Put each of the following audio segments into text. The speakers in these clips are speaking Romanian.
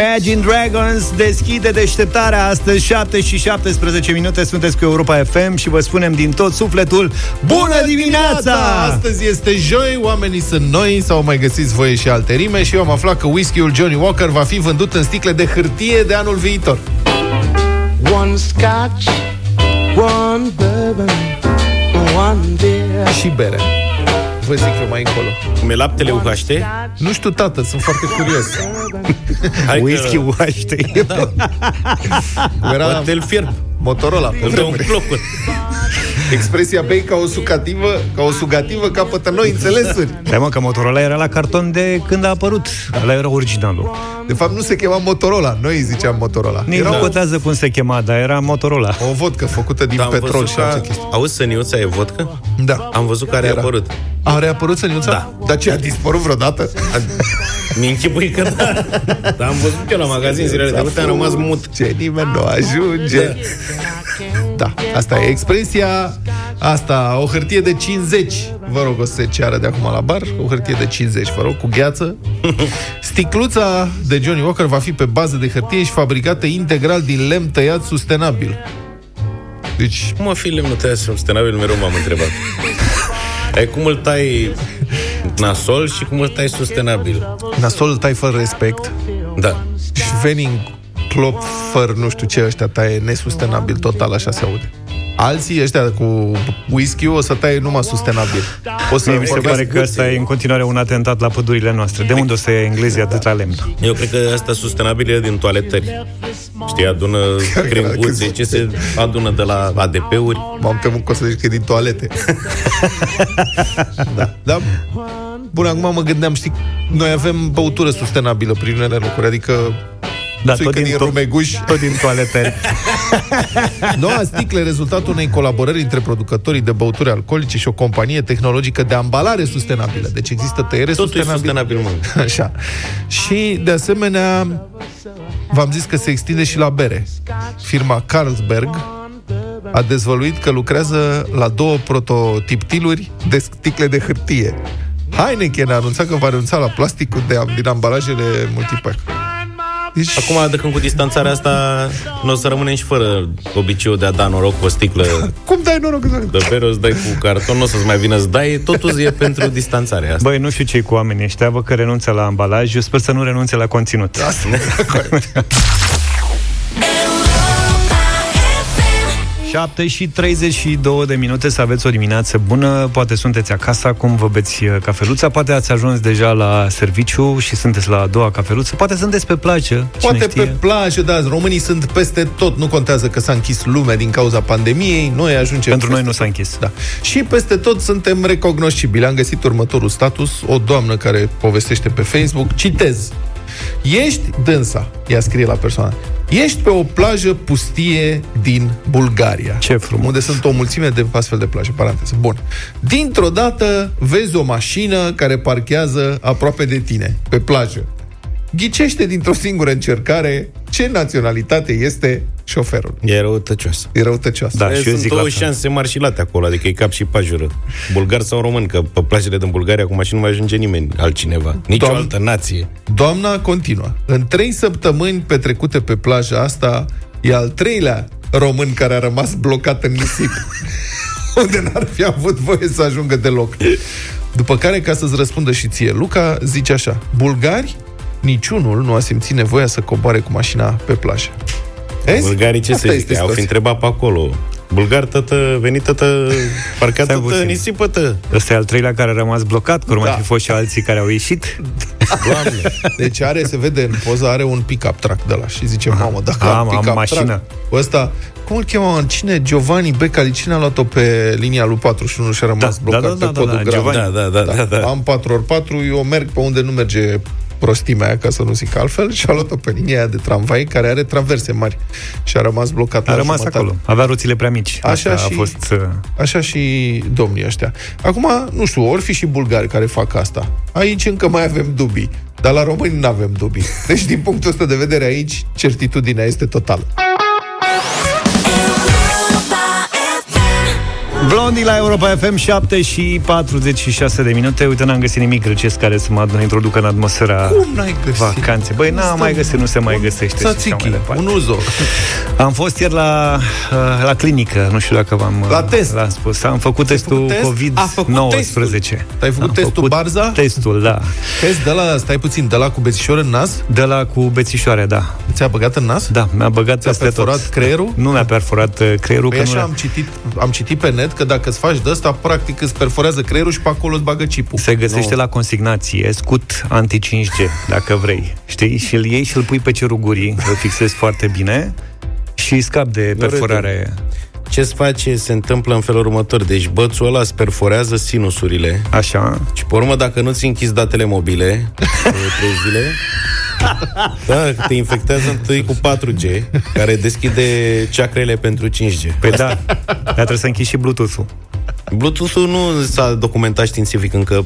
Imagine Dragons deschide deșteptarea astăzi 7 și 17 minute sunteți cu Europa FM și vă spunem din tot sufletul Bună dimineața! Astăzi este joi, oamenii sunt noi Sau mai găsiți voie și alte rime Și eu am aflat că whisky-ul Johnny Walker Va fi vândut în sticle de hârtie de anul viitor One scotch, one bourbon, one beer. Și bere Vă zic eu mai încolo. Cum e laptele UHT? Nu știu, tată, sunt foarte curios. Hai Whisky că... UHT Era Poate îl fierb. Motorola pe Îl dă un vremuri. clocuri. Expresia bei ca o sucativă Ca o sugativă capătă noi înțelesuri Da, mă, că Motorola era la carton de când a apărut Ăla era originalul De fapt nu se chema Motorola Noi îi ziceam Motorola Nici Era nu o, contează cum se chema, dar era Motorola o vodcă făcută din Da, am petrol văzut și că... alte chestii Auzi, săniuța e vodcă? Da Am văzut că a Era. reapărut. A reapărut săniuța? Da. Dar ce, a dispărut vreodată? Mi închipui că da. Dar am văzut eu la magazin zilele trecute, am rămas mut. Ce nimeni nu ajunge Da, asta e expresia. Asta, o hârtie de 50 Vă rog, o să se ceară de acum la bar. O hârtie de 50, vă rog, cu gheață. Sticluța de Johnny Walker Va fi pe bază de hârtie și fabricată integral Din lemn tăiat sustenabil. Deci, Cum a fi lemnul tăiat sustenabil, mereu m-am întrebat. Ai cum îl tai nasol și cum îl tai sustenabil. nasol îl tai fără respect. Da. Și venin clop fără nu știu ce ăștia taie nesustenabil total, așa se aude. Alții ăștia cu whisky o să taie numai sustenabil. O să Mie mi se pare că ăsta e în continuare un atentat la pădurile noastre De unde o să ia englezii atât la lemn? Eu cred că asta sustenabil e din toaletări. Știi, adună cringuțe, ce se adună de la ADP-uri. M-am temut că o să zici că e din toalete. da. da. Bun, acum mă gândeam, știi, noi avem băutură sustenabilă prin unele locuri, adică Da, țuică tot din, din tot, rumeguș. tot din toaletări Noua sticlă e rezultatul unei colaborări între producătorii de băuturi alcoolice și o companie tehnologică de ambalare sustenabilă. Deci există tăiere Totul e sustenabilă. sustenabil, mă. Așa. Și, de asemenea, v-am zis că se extinde și la bere. Firma Carlsberg a dezvăluit că lucrează la două prototiptiluri de sticle de hârtie. Heineken a anunțat că va renunța la plasticul de, din ambalajele multipack. Deci, Acum, de când cu distanțarea asta, nu o să rămânem și fără obiceiul de a da noroc cu o sticlă cum dai noroc? de bere, o să dai cu carton, nu o să-ți mai vină să dai, totul e pentru distanțarea asta. Băi, nu știu ce cu oamenii ăștia Vă că renunță la ambalaj Eu sper să nu renunțe la conținut Asta, 7 și 32 de minute să aveți o dimineață bună. Poate sunteți acasă acum, vă beți uh, cafeluța. Poate ați ajuns deja la serviciu Și sunteți la a doua cafeluță. Poate sunteți pe plajă, cine Poate știe. pe plajă, da, românii sunt peste tot, nu contează că s-a închis lumea din cauza pandemiei, noi ajungem... Pentru noi peste nu s-a închis. Da. Și peste tot suntem recognoscibili. Am găsit următorul status, o doamnă care povestește pe Facebook, citez. Ești dânsa, ea scrie la persoană, ești pe o plajă pustie din Bulgaria. Ce frumos. Unde sunt o mulțime de astfel de plaje, paranteză. Bun. Dintr-o dată vezi o mașină care parchează aproape de tine, pe plajă. Ghicește dintr-o singură încercare ce naționalitate este șoferul. E răutăcioasă. E răutăcioasă. Da, și eu sunt zic două la fel. șanse mari și late acolo, adică e cap și pajură. Bulgar sau român, că pe plajele din Bulgaria acum și nu mai ajunge nimeni altcineva. Nici o Doamne. altă nație. Doamna continuă. În trei săptămâni petrecute pe plaja asta, e al treilea român care a rămas blocat în nisip. unde n-ar fi avut voie să ajungă deloc. După care, ca să-ți răspundă și ție, Luca zice așa, bulgari, niciunul nu a simțit nevoia să coboare cu mașina pe plajă. Vezi? Bulgarii ce Asta să este zic? Au fi situația. întrebat pe acolo. Bulgar, tătă, venit, tătă, parcat, Stai tătă, puțin. nisipă, tă. Ăsta e al treilea care a rămas blocat Că urmă Da. fi fost și alții care au ieșit Doamne. Deci are, se vede în poză, are un pick-up truck de la și zice, mamă, dacă Am- am, am pick-up mașină. truck, ăsta, cum îl cheamă, cine? Giovanni Becali, cine a luat-o pe linia lui 41 și a rămas Da, blocat da, da, pe da, podul da, Gram? Giovanni. Da, da, da, da, da. Am 4x4, eu merg pe unde nu merge prostimea aia, ca să nu zic altfel, și a luat-o pe linia aia de tramvai, care are traverse mari. Și a rămas blocat A la rămas jumătate. acolo Avea roțile prea mici Așa Asta și- a fost uh, Așa și domnii ăștia. Acum, nu știu, ori fi și bulgari care fac asta. Aici încă mai avem dubii. Dar la români nu avem dubii. Deci, din punctul ăsta de vedere, aici, certitudinea este totală. Blondie la Europa FM 7 și 46 de minute Uite, n-am găsit nimic grecesc care să mă introducă în atmosfera Cum n-ai găsit? vacanței Băi, n-am mai găsit, nu se mai găsește și așa mai Tzatziki, departe. un uzo. Am fost ieri la, uh, la clinică, nu știu dacă v-am La test. l-am spus. Am făcut Ți-ai testul făcut test? COVID-19. A făcut testul. Ai făcut Am testul făcut Barza? Testul, da. Test de la, stai puțin, de la cu bețișor în nas? De la cu bețișoare, da. Ți-a băgat în nas? Da, mi-a băgat Ți-a peste tot. perforat creierul? Nu mi-a perforat uh, creierul. Păi că nu așa le- am citit, am citit pe net că dacă îți faci de ăsta, practic îți perforează creierul și pe acolo îți bagă chipul. Se găsește la consignație scut anti-5G, dacă vrei. Știi? Și îl iei și îl pui pe cerul gurii, îl fixezi foarte bine și scap de perforare. Ce-ți face se întâmplă în felul următor. Deci bățul ăla îți perforează sinusurile Așa. și pe urmă, dacă nu-ți închizi datele mobile de trei zile, da, te infectează întâi cu 4G, care deschide ceacrele pentru 5G. Păi da, dar trebuie să închizi și Bluetooth-ul. Bluetooth-ul nu s-a documentat științific încă.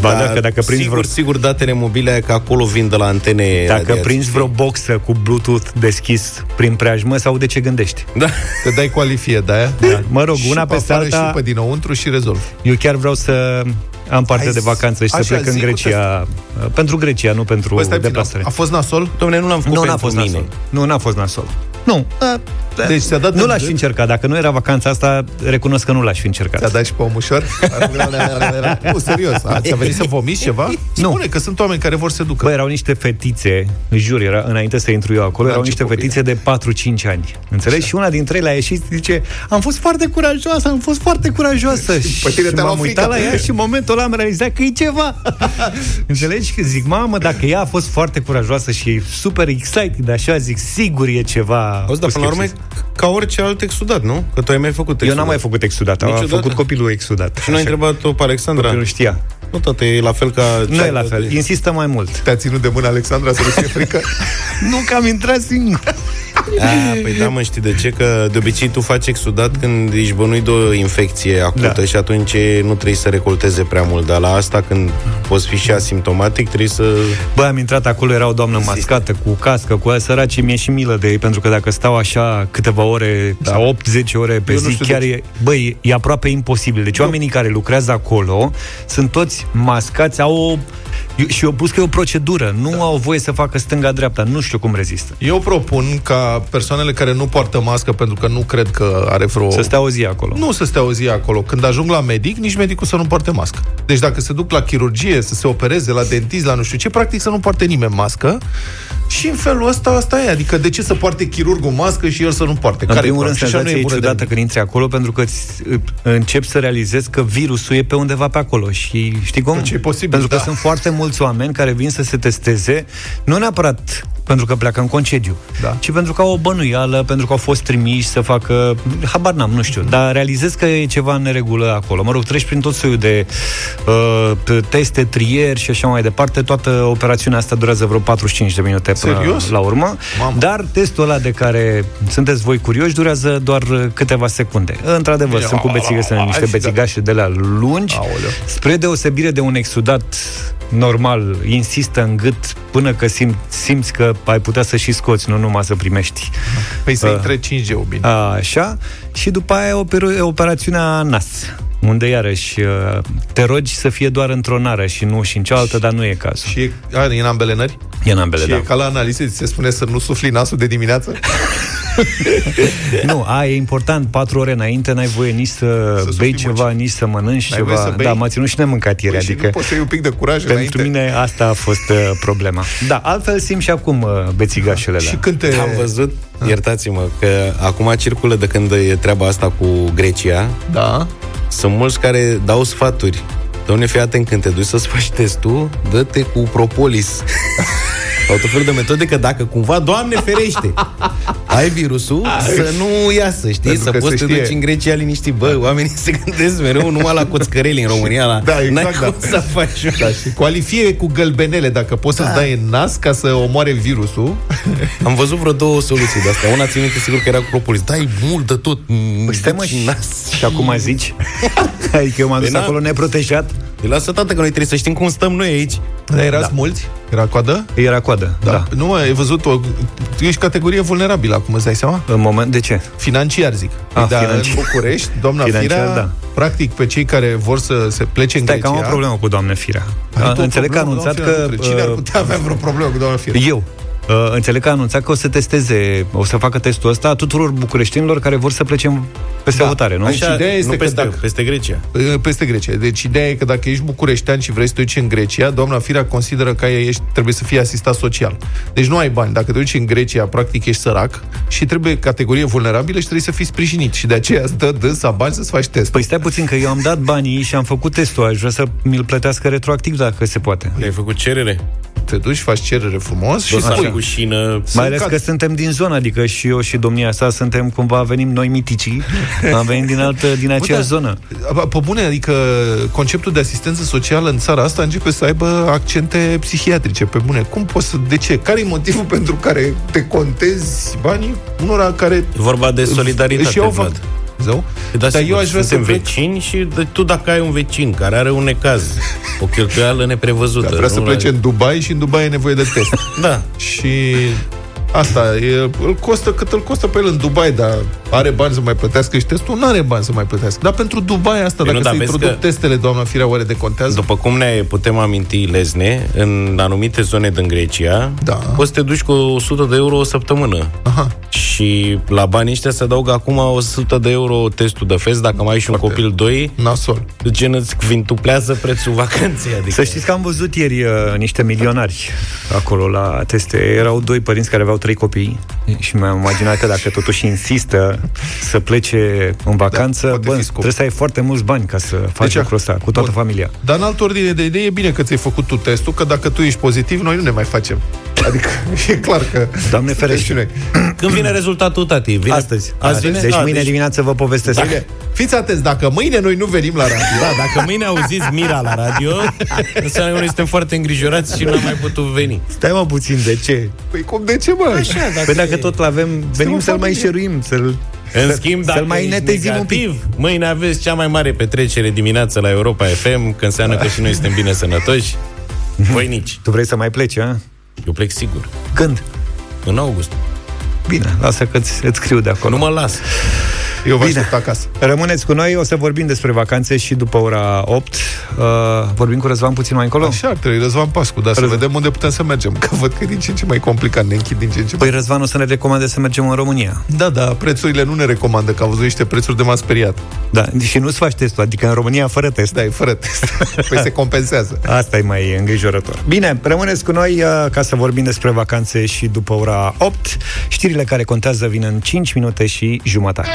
Ba dar da, că dacă prinzi sigur, vreo- sigur, datele mobile, că acolo vin de la antene Dacă radiații, prinzi știi? vreo boxă cu Bluetooth deschis prin preajmă sau de ce gândești? Da. Te dai coalifie de aia. Da. Mă rog, Și una pe peste afară alta, Și pe dinăuntru și rezolv. eu chiar vreau să am parte Hai de vacanță și să așa, plec în zi cu Grecia. Pentru Grecia, nu pentru Bă, stai puțin, deplasare. a, a fost nasol? Dom'le, nu l-am făcut Nu, n-a pentru fost mine. nasol. Nu, n-a fost nasol. Nu. A, Deci ți-a dat nu în l-aș gând? fi încercat. Dacă nu era vacanța asta, recunosc că nu l-aș fi încercat. Ți-a dat și pe om ușor? nu, serios. A, ți-a venit să vomiți ceva? Spune că sunt oameni care vor să se ducă. Bă, erau niște fetițe, îl jur, era, înainte să intru eu acolo, Da, erau ce niște copii. fetițe de 4-5 ani. Înțelegi? Și una dintre ele a ieșit și zice, am fost foarte curajoasă, am fost foarte curajoasă. Și pe tine și te-a m-am luat uitat frica. la ea și în momentul ăla am realizat că e ceva. Înțelegi? Că zic, mamă, dacă ea a fost foarte curajoasă și e super excited, așa, zic, sigur e ceva. Auzi, dar cu până la urmă, e skepsis. ca orice alt exudat, nu? Că tu ai mai făcut exudat. Eu n-am mai făcut exudat, am Niciodată? făcut copilul exudat. Și nu ai Așa. întrebat-o pe Alexandra? Copilul știa. Nu, tată, e la fel ca... Nu e la fel, insistă mai mult. Te-a ținut de mână Alexandra să nu fie frică? Nu că am intrat singur. A, păi da, mă, știi de ce? Că de obicei tu faci exudat când ești bănuit de o infecție acută Da. și atunci nu trebuie să recolteze prea mult. Dar la asta, când poți fi și asimptomatic, trebuie să... Bă, am intrat acolo, era o doamnă mascată, cu cască, cu aia săraci, mi-e și milă de ei, pentru că dacă stau așa câteva ore, da. sau 8-10 ore pe Eu nu zi, știu chiar de e, băi, e aproape imposibil. Deci oamenii care lucrează acolo sunt toți mascați, au o... eu- Și eu pus că e o procedură, nu da. au voie să facă stânga-dreapta, nu știu cum rezistă. Eu propun ca persoanele care nu poartă mască pentru că nu cred că are vreo... Să stea o zi acolo. Nu să stea o zi acolo. Când ajung la medic, nici medicul să nu poarte mască. Deci dacă se duc la chirurgie, să se opereze, la dentist, la nu știu ce, practic să nu poarte nimeni mască. Și în felul ăsta, asta e. Adică de ce să poarte chirurgul mască și el să nu poarte? În Care primul rând, și așa nu senzația e bună de ciudată nimic. când intri acolo pentru că îți, începi să realizezi că virusul e pe undeva pe acolo și știi cum? Deci e posibil, pentru că da. sunt foarte mulți oameni care vin să se testeze, nu neapărat pentru că pleacă în concediu, Da. ci pentru că au o bănuială, pentru că au fost trimiși să facă, habar n-am, nu știu, dar realizez că e ceva în neregulă acolo. Mă rog, treci prin tot soiul de uh, teste, trieri și așa mai departe. Toată operațiunea asta durează vreo 45 de minute până Serios? la urmă. Mamă. Dar testul ăla de care sunteți voi curioși durează doar câteva secunde. Într-adevăr, Ia, sunt cu bețigă, sunt niște hai și bețigașe de la lungi. Aoleu. Spre deosebire de un exudat normal, insistă în gât până că simți, simți că ai putea să și scoți, nu numai să primești. Păi să Uh. intre 5G bine. Așa. Și după aia operu- operațiunea NAS unde iarăși uh, te rogi să fie doar într-o nară și nu și în cealaltă, dar nu e cazul. Și e, a, e în ambele nări? E în ambele, și da. e ca la analize, ți se spune să nu sufli nasul de dimineață? Nu, a, e important, patru ore înainte n-ai voie nici să, Să bei sufli ceva, mult. nici să mănânci N-ai voie ceva. să bei? Da, m-a ținut și nemâncat ieri, Păi și adică nu poți să iei un pic de curaj pentru înainte? mine asta a fost uh, problema. Da, altfel simt și acum uh, bețigașele Și alea. când te... Am văzut, iertați-mă, că acum circulă de când e treaba asta cu Grecia, Da. Sunt mulți care dau sfaturi. Doamne, fii atent când te duci să-ți faci testul, dă-te cu propolis. Au tot felul de metode că dacă cumva, Doamne ferește, ai virusul, să nu iasă, știi? Pentru să că poți se să te știe. duci în Grecia liniștit. Bă, oamenii se gândesc mereu numai la coțcăreli în România. La... Da, exact, N-ai da. cum să faci Da, și coalifie cu gălbenele, dacă poți să-ți dai în nas ca să omoare virusul. Am văzut vreo două soluții de astea. Una țin minte sigur că era cu propolis. Dai mult de tot. Păi stai mă și și, nas. și acum zici? adică eu m-am dus Păi n-am- acolo neprotejat. Îi lasă tată că noi trebuie să știm cum stăm noi aici. Dar erați da. mulți? Era coadă? Era coadă, da. da. Nu, ai văzut, o, tu ești categorie vulnerabilă acum, îți dai seama? În moment, de ce? Financiar, zic. Ah, da, financiar. în București, doamna Financiar, Firea, da. practic pe cei care vor să se plece în Stai că Grecia... am o problemă cu doamne Firea. Ai tu o Înțeleg că a problemă, anunțat doamna că... Firea? Cine ar uh, putea avea vreo problemă cu doamna Firea? Eu. Uh, înțeleg că a anunțat că o să testeze, o să facă testul ăsta a tuturor bucureștinilor care vor să plece în- peste Da. hotare, nu? Așa- Așa, ideea este nu că peste, dacă- peste Grecia. peste Grecia. Deci ideea e că dacă ești bucureștean și vrei să te duci în Grecia, doamna Firea consideră că ești, trebuie să fii asistat social. Deci nu ai bani. Dacă te duci în Grecia, practic ești sărac și trebuie categorie vulnerabilă și trebuie să fii sprijinit. Și de aceea îți dă dânsa bani să-ți faci test. Păi stai puțin, că eu am dat banii și am făcut testul. Aș vrea să mi-l plătească retroactiv dacă se poate. Ai făcut cerere? Te duci, faci cerere frumos și Dosar spui. cu șină. Mai ales cat- că suntem din zona, adică și eu și domnia sa suntem cumva, venim noi miticii, am venit din altă, din aceeași Bă, zonă. da, Pe bune, adică conceptul de asistență socială în țara asta începe să aibă accente psihiatrice, pe bune. Cum poți să... De ce? Care e motivul pentru care te contezi banii unora care... E vorba de solidaritate, își iau Vlad. fac... Zău? Da, Dar sigur, eu aș vrea să suntem plec... vecini și de, tu dacă ai un vecin care are un necaz, o cheltuială neprevăzută. Dar vrea să nu plece în Dubai și în Dubai e nevoie de test. Da. și asta, e, îl costă cât îl costă pe el în Dubai, dar are bani să mai plătească și testul? Nu are bani să mai plătească. Dar pentru Dubai asta, Păi dacă nu, dar se vezi introduc că- testele, doamna Firea, oare de contează? După cum ne putem aminti, Lezne, în anumite zone din Grecia, Da. poți să te duci cu 100 de euro o săptămână. Aha. Și la banii ăștia se adaugă acum 100 de euro testul de fest, dacă mai ai și un Foarte. copil 2, Nasol. gen îți quintuplează prețul vacanței. Adică... Să știți că am văzut ieri uh, niște milionari acolo la teste. Erau doi părinți care aveau trei copii și mi-am imaginat că dacă totuși insistă să plece în vacanță, poate bă, fi scop. trebuie să ai foarte mulți bani ca să faci Deci, lucrul ăsta cu toată bun. familia. Dar în altă ordine de idee, e bine că ți-ai făcut tu testul, că dacă tu ești pozitiv, noi nu ne mai facem. Adică e clar că... Doamne suntem ferește. și noi. Când vine rezultatul, tati? Vine... Astăzi. Azi vine? Deci Da, mâine dimineață vă povestesc. Bine, fiți atenți, dacă mâine noi nu venim la radio, Da, dacă mâine auziți Mira la radio, înseamnă că noi suntem foarte îngrijorați și nu am mai putut veni. Stai mă puțin, de ce? păi cum, de ce, mă? Așa, dacă, Păi dacă tot l-avem, venim o să-l mai familie. șeruim, să-l... În să- schimb, să-l dacă mai ești netezim un pic. negativ, mâine aveți cea mai mare petrecere dimineața la Europa FM, că înseamnă că și noi suntem bine sănătoși. Voi nici. Tu vrei să mai pleci, a? Eu plec sigur. Când? În august. Bine, lasă că îți, îți scriu de acolo. Nu mă las. Eu vă Bine. aștept acasă. Rămâneți cu noi, o să vorbim despre vacanțe și după ora 8. Uh, vorbim cu Răzvan puțin mai încolo? Așa ar trebui, Răzvan Pascu, dar să Răzvan. vedem unde putem să mergem. Că văd că e din ce în ce mai complicat, ne închid din ce în ce mai... Păi Răzvan o să ne recomande să mergem în România. Da, da, prețurile nu ne recomandă, că am văzut niște prețuri de m-a speriat. Da, și nu-ți faci testul, adică în România fără test. Da, e fără test. păi se compensează. Asta e mai îngrijorător. Bine, rămâneți cu noi uh, ca să vorbim despre vacanțe și după ora 8. Știrile care contează vin în 5 minute și jumătate.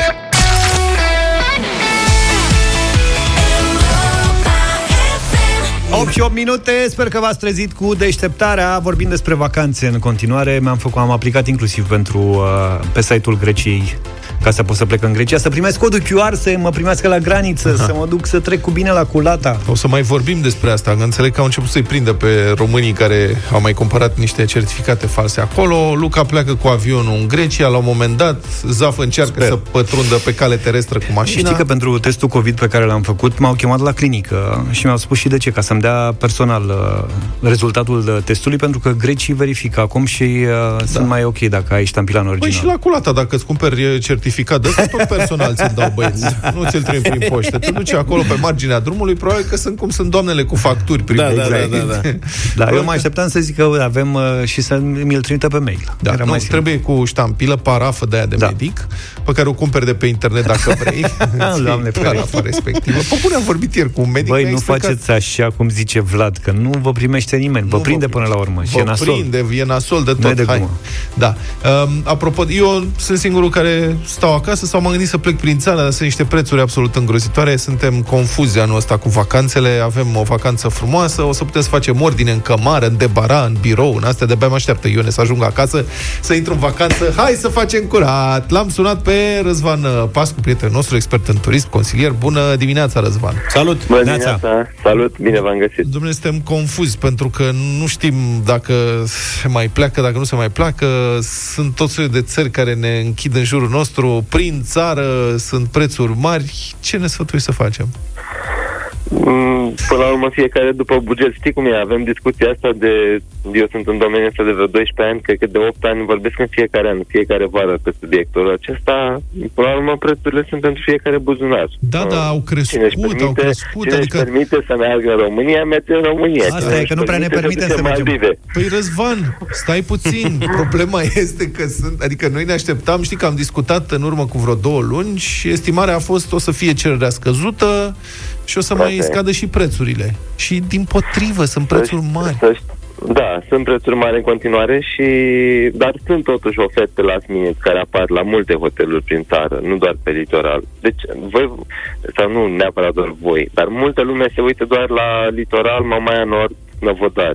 8 și 8 minute, sper că v-ați trezit cu deșteptarea Vorbim despre vacanțe în continuare Mi-am făcut, am aplicat inclusiv pentru uh, Pe site-ul Greciei ca să pot să plec în Grecia, să primesc codul QR, să mă primească la graniță, să mă duc să trec cu bine la culata. O să mai vorbim despre asta, că înțeleg că au început să-i prindă pe românii care au mai cumpărat niște certificate false acolo. Luca pleacă cu avionul în Grecia, la un moment dat, Zaf încearcă Sper. să pătrundă pe cale terestră cu mașina. Știi că pentru testul COVID pe care l-am făcut m-au chemat la clinică și mi-au spus și de ce, ca să-mi dea personal uh, rezultatul uh, testului, pentru că grecii verifică acum și uh, da. sunt mai ok dacă ai ștampila în Păi original. și la culata, dacă îți cumperi e, certificat de ăsta, tot personal ți-l dau băieți. Nu ți-l trimit prin poștă. Te duci acolo pe marginea drumului, probabil că sunt cum sunt doamnele cu facturi prin Da, da, exact. da, da, da. Da, eu mă așteptam să zic că avem uh, și să mi-l trimită pe mail. Da, Era nu, mai simplu. trebuie cu ștampilă, parafă de aia de Da. medic, pe care o cumperi de pe internet dacă vrei. Îți Doamne iei ferește. parafa respectivă. Pă, bune, am vorbit ieri cu un medic. Băi, mi-a nu explicat. faceți așa cum zice Vlad, că nu vă primește nimeni. Vă Nu prinde vă până la urmă și Vă e nasol. prinde, e nasol de Nu e tot. de Hai. glumă. Da. Um, apropo, eu sunt singurul care stau acasă sau m-am gândit să plec prin țară, dar sunt niște prețuri absolut îngrozitoare. Suntem confuzi anul ăsta cu vacanțele, avem o vacanță frumoasă, o să putem să facem ordine în cămară, în debara, în birou, în astea. De-abia mă așteaptă Ione să ajung acasă, să intru în vacanță. Hai să facem curat! L-am sunat pe Răzvan uh, Pascu, prietenul nostru, expert în turism, consilier. Bună dimineața, Răzvan! Salut! Bună Neața. dimineața, salut, bine v-am găsit. Domnule, suntem confuzi pentru că nu știm dacă se mai pleacă, dacă nu se mai pleacă. Sunt tot soiul de țări care ne închid în jurul nostru. Prin țară sunt prețuri mari. Ce ne sfătui să facem? Mm, Până la urmă, fiecare după buget. Știi cum e? Avem discuția asta de... Eu sunt în domeniul ăsta de vreo 12 ani, cred că de 8 ani vorbesc în fiecare an, în fiecare vară pe subiectul acesta. Până la urmă, prețurile sunt pentru fiecare buzunar. Da, da, au crescut, Cine își permite, au crescut, cine adică- își permite să meargă în România, merge în România. Asta Cine e, își că nu prea ne permitem să duce în mergem. Maldive. Păi Răzvan, stai puțin. Problema este că sunt, adică noi ne așteptam, știi că am discutat în urmă cu vreo două luni și estimarea a fost o să fie cererea scăzută și o să mai Asta e. scadă și prețurile. Și din potrivă, sunt prețuri Să- mari. să ști- Da, sunt prețuri mari în continuare și dar sunt totuși oferte last minute care apar la multe hoteluri prin țară, nu doar pe litoral. Deci voi sau nu neapărat doar voi, dar multă lume se uită doar la litoral, Mamaia Nord, Năvodar.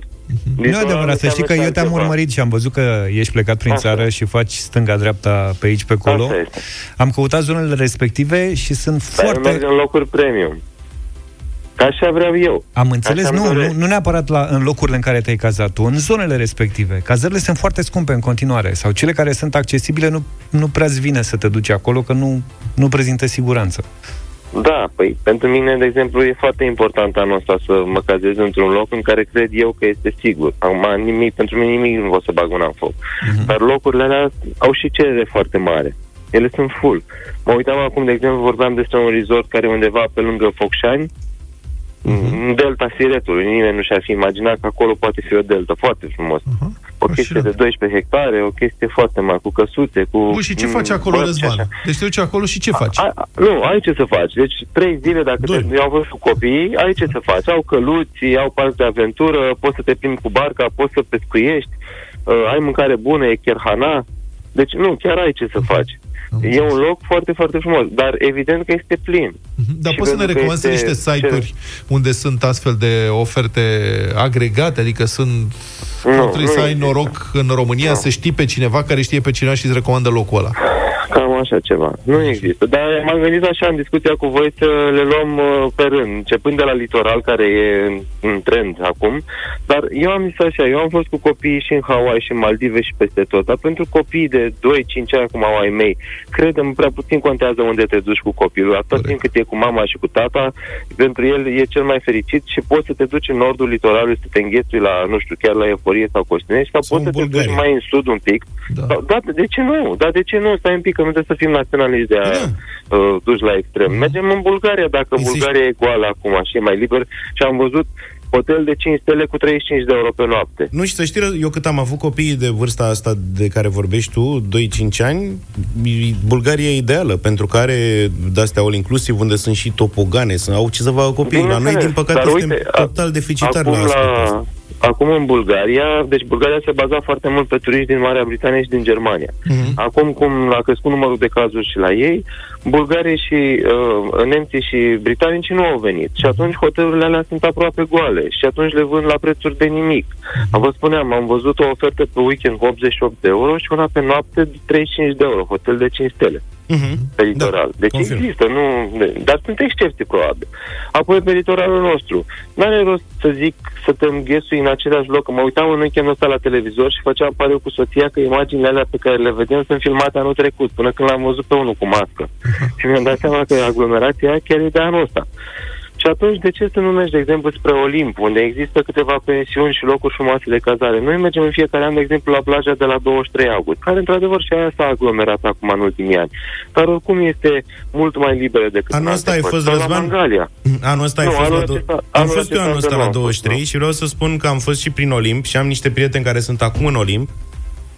Nu e adevărat, să știi că eu te-am urmărit și am văzut că ești plecat prin Asta. țară și faci stânga-dreapta pe aici, pe acolo. Asta este. Am căutat zonele respective și sunt Dar eu merg foarte... în locuri premium. Ca așa vreau eu. Am înțeles, Așa îmi nu, nu, doresc. nu neapărat la, în locurile în care te-ai cazat tu, în zonele respective. Cazările sunt foarte scumpe în continuare sau cele care sunt accesibile nu, nu prea-ți vine să te duci acolo, că nu, nu prezintă siguranță. Da, păi pentru mine, de exemplu, e foarte important anul ăsta să mă cazez într-un loc în care cred eu că este sigur. Acum, nimic, pentru mine nimic nu o să bag mâna în foc. Mhm. Dar locurile alea au și cerere foarte mare. Ele sunt full. Mă uitam acum, de exemplu, vorbeam despre un resort care e undeva pe lângă Focșani, Mhm. în delta Siretului. Nimeni nu și-ar fi imaginat că acolo poate fi o delta foarte frumos. Aha, O chestie de 12 hectare, o chestie foarte mare, cu căsuțe, cu... Bun, și ce faci mm, acolo, bărci și Răzvan? așa. Deci te duci acolo și ce faci? A, a, nu, ai ce să faci. Deci trei zile, dacă Doi. te, eu am văzut cu copiii, ai ce să faci. Au căluți, au parc de aventură, poți să te plimbi cu barca, poți să pescuiești, uh, ai mâncare bună, e cherhana. Deci nu, chiar ai ce să faci. Am E un loc foarte, foarte frumos, dar evident că este plin. Mhm. Dar Și poți să ne pentru că recomanzi este niște site-uri unde sunt astfel de oferte agregate? Adică sunt... Nu, Nu, trebuie nu să ai există. noroc în România, Nu. să știi pe cineva care știe pe cineva și îți recomandă locul ăla. Cam așa ceva. Nu există. Dar m-am gândit așa în discuția cu voi să le luăm uh, pe rând, începând de la litoral, care e în, în trend acum. Dar eu am zis așa, eu am fost cu copiii și în Hawaii și în Maldive și peste tot. Dar pentru copiii de 2-5 ani, cum au ai mei, credem prea puțin contează unde te duci cu copilul. Atât Corect. timp cât e cu mama și cu tata, pentru el e cel mai fericit și poți să te duci în nordul litoralului, să te înghețui la, nu știu, chiar la Eforie sau Costinești, sau Sau poți în să te duci Bulgaria. mai în sud un pic. Da. Da, da, de ce nu? Da, de ce nu? Stai un pic, că nu trebuie să fim naționaliști de a Da. uh, duci la extrem. Mergem în Bulgaria, dacă Insist. Bulgaria e goală acum și e mai liber. Și am văzut hotel de 5 stele cu 35 de euro pe noapte. Nu, și să știi, eu cât am avut copiii de vârsta asta de care vorbești tu, 2-5 ani, Bulgaria e ideală, pentru că are de-astea all inclusiv, unde sunt și topogane, sunt, au ce să facă copiii. La noi, Bineînțeles, din păcate, dar suntem uite, a- total deficitari acum la aspectul ăsta. Acum în Bulgaria, deci Bulgaria se baza foarte mult pe turiști din Marea Britanie și din Germania. Mhm. Acum cum a crescut numărul de cazuri și la ei, Bulgarii și uh, nemții și britanicii nu au venit. Și atunci hotelurile alea sunt aproape goale și atunci le vând la prețuri de nimic. Am vă spuneam, am văzut o ofertă pe weekend cu 88 de euro și una pe noapte de 35 de euro, hotel de 5 stele Mhm. pe litoral. Da, deci confirm. există, nu, dar sunt excepții probabil. Apoi pe litoralul nostru. N-are rost să zic să te înghesui în același loc. Că Mă uitam în weekendul ăsta la televizor și făceam pariu cu soția că imaginile alea pe care le vedem sunt filmate anul trecut, până când l-am văzut pe unul cu mască. Și mi-am dat seama că aglomerația aia chiar e de anul ăsta. Și atunci, de ce să nu mergi, de exemplu, spre Olimp, unde există câteva pensiuni și locuri frumoase de cazare? Noi mergem în fiecare an, de exemplu, la plaja de la 23 august, care, într-adevăr, și aia s-a aglomerat acum în ultimii ani. Dar, oricum, este mult mai liberă decât Anul în ăsta alte ai părți. fost, Sau la Răzvan? Mangalia. Anul ăsta ai Nu, fost anul la... Do- acesta- am anul fost eu acesta anul ăsta încă la nu am fost, 23 nu. și vreau să spun că am fost și prin Olimp și am niște prieteni care sunt acum în Olimp.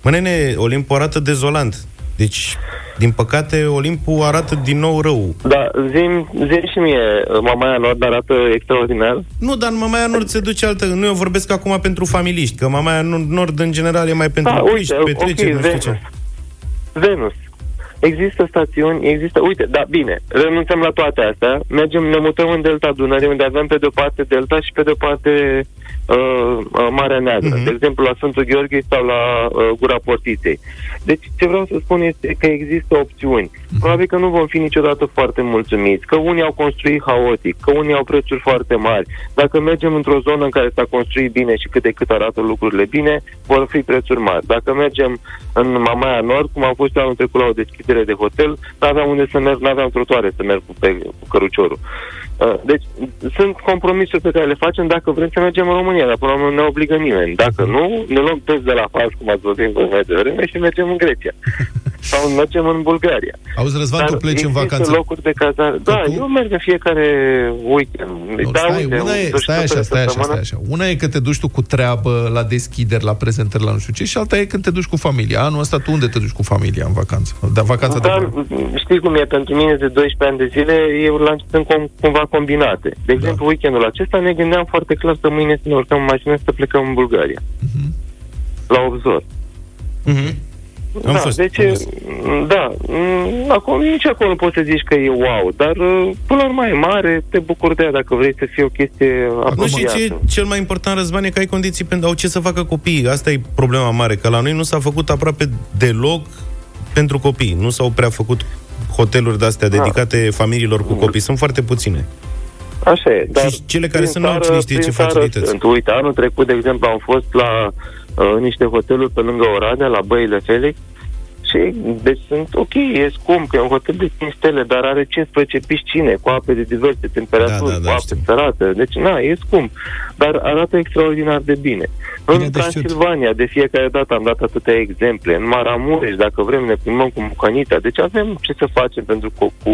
Mă, nene, Olimpul arată dezolant. Deci, din păcate, Olimpul arată din nou rău. Da, zim, zim și mie, Mamaia Nord arată extraordinar. Nu, dar în Mamaia Nord se duce altă... Nu, eu vorbesc acum pentru familiști, că Mamaia Nord, în general, e mai pentru Da, turiști, uite, petreceri, ok, nu știu Venus. ce. Venus. Există stațiuni, există... Uite, da, bine, renunțăm la toate astea, mergem, ne mutăm în Delta Dunării, unde avem pe de-o parte Delta și pe de-o parte uh, uh, Marea Neagră. Mhm. De exemplu, la Sfântul Gheorghe sau la uh, Gura Portiței. Deci, ce vreau să spun este că există opțiuni. Probabil că nu vom fi niciodată foarte mulțumiți, că unii au construit haotic, că unii au prețuri foarte mari. Dacă mergem într-o zonă în care s-a construit bine și cât de cât arată lucrurile bine, vor fi prețuri mari. Dacă mergem în Mamaia Nord, cum am fost eu anul trecut la o deschidere de hotel, n-aveam unde să merg, n-aveam trotuare să merg cu, pe, cu căruciorul. Uh, Deci, sunt compromisuri pe care le facem dacă vrem să mergem în România, dar până la urmă nu ne obligă nimeni. Dacă nu, ne luăm toți de la fals, cum ați văzut voi mai devreme, și mergem în Grecia. Sau mergem în Bulgaria. Auzi, Răzvan, tu pleci în există vacanță. locuri de cazare. Da, tu? eu merg în fiecare weekend. Nu, da, stai, uite, una e, o stai așa, săptămână. stai așa, stai așa. Una e că te duci tu cu treabă la deschideri, la prezentări, la nu știu ce, și alta e când te duci cu familia. Anul ăsta tu unde te duci cu familia în vacanță? Da, vacanța de Dar, vară. știi cum e, pentru mine de 12 ani de zile, eu le-am sunt cum, cumva combinate. De exemplu, Da. weekendul acesta ne gândeam foarte clar să mâine să ne urcăm în mașină să plecăm în Bulgaria. Mhm. La Obzor. Mhm. Am da, fost, deci, am fost. m, da, m, acolo, nici acolo nu poți să zici că e wow, dar uh, până la urmă e mare, te bucuri de ea dacă vrei să fie o chestie Nu și apropiată. ce e cel mai important, Răzvan, e că ai condiții pentru au ce să facă copiii. Asta e problema mare, că la noi nu s-a făcut aproape deloc pentru copii. Nu s-au prea făcut hoteluri de-astea Da. dedicate familiilor cu copii. Sunt foarte puține. Așa e. Dar Și cele care prin sunt, n-au țară- cine știe prin ce țară facilități. Sunt. Uite, anul trecut, de exemplu, am fost la uh, niște hoteluri pe lângă Oradea, la Băile Felix, și deci sunt ok, e scump, e un hotel de 5 stele, dar are 15 piscine cu ape de diverse temperaturi, Da, da, da, cu ape știu. sărate. Deci, na, e scump, dar arată extraordinar de bine. Bine în de știut. Transilvania, de fiecare dată am dat atâtea exemple. În Maramureș, dacă vrem, ne plimbăm cu Mucanita. Deci avem ce să facem pentru, co- cu,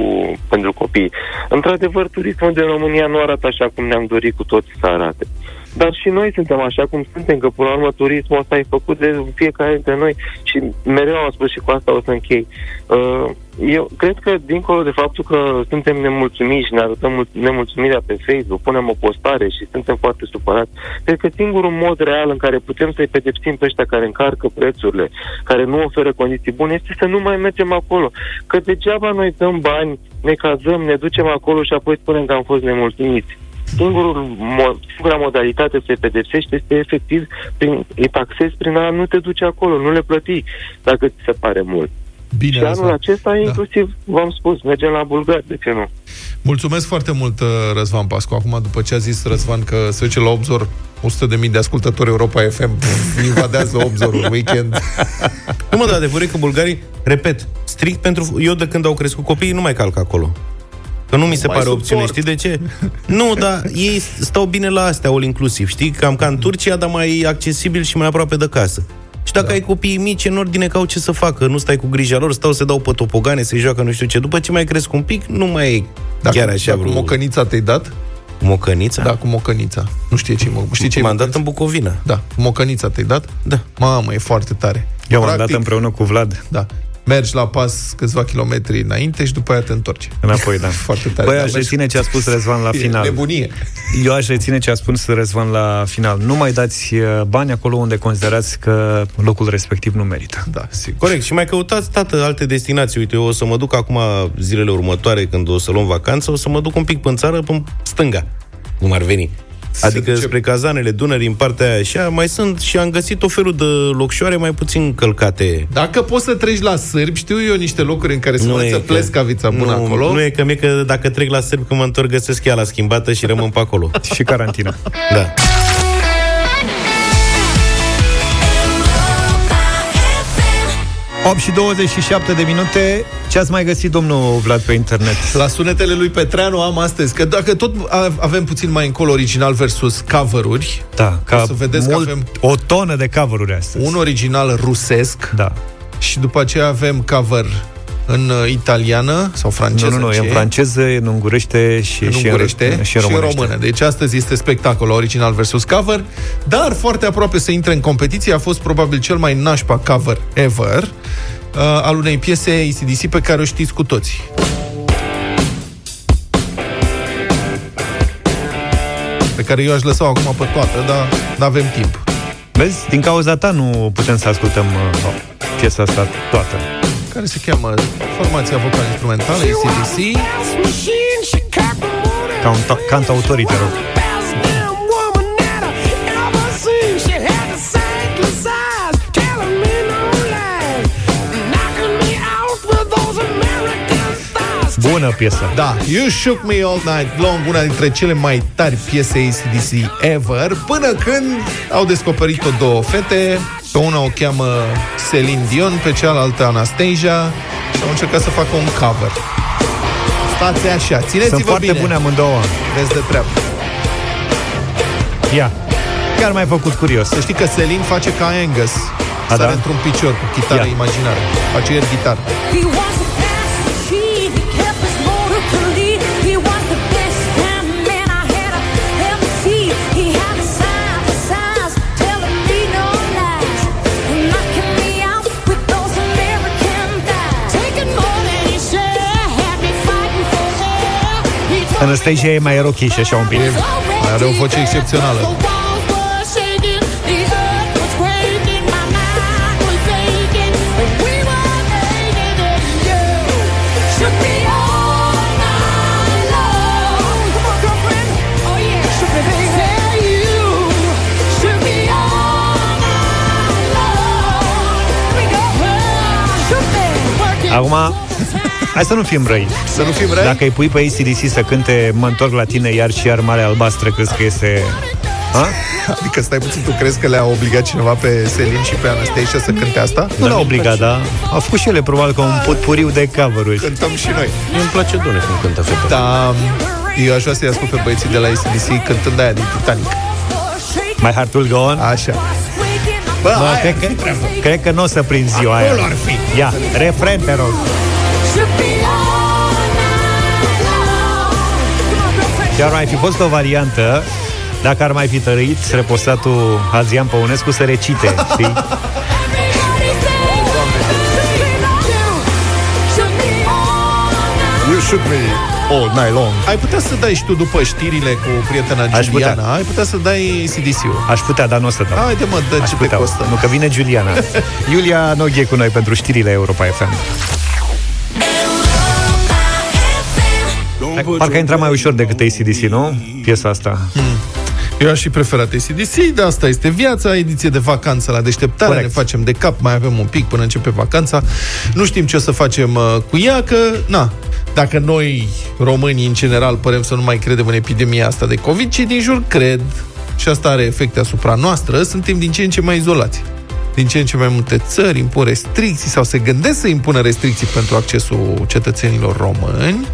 pentru copii. Într-adevăr, turismul din România nu arată așa cum ne-am dorit cu toți să arate. Dar și noi suntem așa cum suntem, că până la urmă turismul ăsta e făcut de fiecare dintre noi și mereu am spus și cu asta o să închei. Uh, Eu cred că, dincolo de faptul că suntem nemulțumiți și ne arătăm mul- nemulțumirea pe Facebook, punem o postare și suntem foarte supărați, cred că singurul mod real în care putem să-i pedepsim pe ăștia care încarcă prețurile, care nu oferă condiții bune, este să nu mai mergem acolo. Că degeaba noi dăm bani, ne cazăm, ne ducem acolo și apoi spunem că am fost nemulțumiți. Singurul mo- singura modalitate să-i pedepsești este efectiv prin, îi taxezi prin a nu te duce acolo, nu le plăti dacă ți se pare mult. Bine, și anul Răzvan. acesta, Da. inclusiv, v-am spus, mergem la Bulgari, de ce nu? Mulțumesc foarte mult, uh, Răzvan Pascu. Acum, după ce a zis Răzvan că se duce la Obzor 100.000 de ascultători Europa FM, pff, invadează Obzorul în weekend. Nu mă, dar adevărul e că bulgarii, repet, strict pentru... Eu de când au crescut copiii nu mai calc acolo. Că nu mi se mai pare opțiune, suport. știi de ce? Nu, dar ei stau bine la astea, all inclusiv, știi? Cam ca în Turcia, dar mai accesibil și mai aproape de casă. Și dacă da. ai copiii mici, în ordine că au ce să facă, nu stai cu grija lor, stau să dau pe topogane, să joacă nu știu ce. După ce mai cresc un pic, nu mai e Dacă, chiar așa dacă vreo... mocănița te-ai dat? Mocănița? Da, cu mocănița. Nu știe ce știi ce M-am dat în Bucovina. Da, cu mocănița te-ai dat? Da. Mamă, e foarte tare. Eu am dat Practic, împreună cu Vlad Da. Mergi la pas câțiva kilometri înainte și după aia te întorci. înapoi, da. Foarte tare. Băi, Da, aș mergi- reține ce a spus Răzvan la E final. Nebunie. Eu aș reține ce a spus Răzvan la final. Nu mai dați uh, bani acolo unde considerați că locul respectiv nu merită. Da, sigur. Corect. Și mai căutați, tată, alte destinații. Uite, eu o să mă duc acum zilele următoare, când o să luăm vacanță, o să mă duc un pic pe în țară, pe stânga. Cum ar veni. Adică duce- spre cazanele Dunării, în partea aia așa, mai sunt și am găsit o felul de locșoare mai puțin călcate. Dacă poți să treci la sârbi, știu eu niște locuri în care se învață plescavița bună nu, acolo. Nu e că mie că dacă trec la sârb, când mă întorc, găsesc ea la schimbată și rămân pe acolo. Și carantina. Da. 8 și 27 de minute. Ce ați mai găsit, domnul Vlad, pe internet? La sunetele lui Petreanu am astăzi că dacă tot a- avem puțin mai încolo original versus cover-uri, Da, ca O să vedeți că mult, avem- o tonă de cover-uri astăzi. un original rusesc Da. și după aceea avem cover în uh, italiană sau franceză. Nu, nu, nu, e ce în franceză, e în ungurește și, în și, ungurește în, și, în română. Deci astăzi este spectacol original versus cover, dar foarte aproape să intre în competiție a fost probabil cel mai nașpa cover ever uh, al unei piese ACDC pe care o știți cu toții. Pe care eu aș lăsa acum pe toată, dar nu avem timp. Vezi, din cauza ta nu putem să ascultăm uh, piesa asta toată. Care se cheamă Formația Vocală Instrumentală, ACDC. Ca un ta- cantautorii, te rog. Bună piesă. Da, You Shook Me All Night Long, una dintre cele mai tari piese ACDC ever, până când au descoperit-o două fete, pe una o cheamă Celine Dion, pe cealaltă Anastasia, și au încercat să facă un cover. Stați așa, țineți-vă Sunt foarte bine. bune amândouă. Vezi de treabă. Ia. Chiar m-ai făcut curios. Să știi că Selin face ca Angus. A, Sare da? într-un picior cu chitară Ia. imaginară. Face el gitară. Anastasia e mai rochiș așa un pic. me so Are o voce excepțională. The walls were shaking, the earth was quaking, my mind was aching, and we were making it. You shook me all night long. Come on, girlfriend. Oh yeah, shook me, baby. Say you shook me all night long. Here we go. Shook me, working Acum, hai să nu fim răi. Să nu fim răi? Dacă îi pui pe ACDC să cânte Mă întorc la tine iar și iar Marea Albastră, crezi că este... Ha? Adică stai puțin, tu crezi că le-a obligat cineva pe Selin și pe Anastasia să cânte asta? Nu l-a obligat, dar au făcut și ele probabil că un potpuriu de cover-uri. Cântăm și noi. Mie îmi place Dune când cântă fete. Da, eu aș vrea să-i ascult pe băieții de la ACDC cântând aia din Titanic. My heart will go on. Așa. Bă, cred, că, cred că nu o să prind ziua aia. Acolo ar fi. Ia, refren, te rog. Și ar mai fi fost o variantă dacă ar mai fi tărit reposatul Azian Păunescu să recite, știi? You shook me all night long. Ai putea să dai și tu după știrile cu prietena Aș Giuliana, putea. ai putea să dai CDC-ul. Aș putea, dar nu o să dau. Haide mă, dă Aș ce te putea. costă. Nu, că vine Giuliana. Iulia Noghe cu noi pentru știrile Europa FM. Parcă intra mai ușor decât ACDC, nu? Piesa asta. Eu aș fi preferat ACDC, dar asta este viața, ediție de vacanță la deșteptare, Corect. ne facem de cap, mai avem un pic până începe vacanța. Nu știm ce o să facem uh, cu ea, că, na, dacă noi, românii, în general, părem să nu mai credem în epidemia asta de COVID, ci din jur cred, și asta are efecte asupra noastră, suntem din ce în ce mai izolați. Din ce în ce mai multe țări impun restricții sau se gândesc să impună restricții pentru accesul cetățenilor români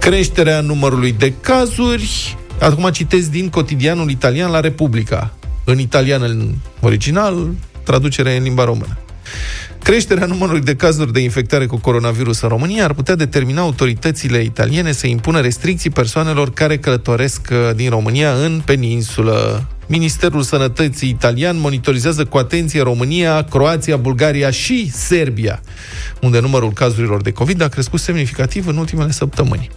creșterea numărului de cazuri. Acum citesc din cotidianul italian la Republica. În italian în original, traducerea în limba română. Creșterea numărului de cazuri de infectare cu coronavirus în România ar putea determina autoritățile italiene să impună restricții persoanelor care călătoresc uh, din România în peninsulă. Ministerul Sănătății italian monitorizează cu atenție România, Croația, Bulgaria și Serbia, unde numărul cazurilor de COVID a crescut semnificativ în ultimele săptămâni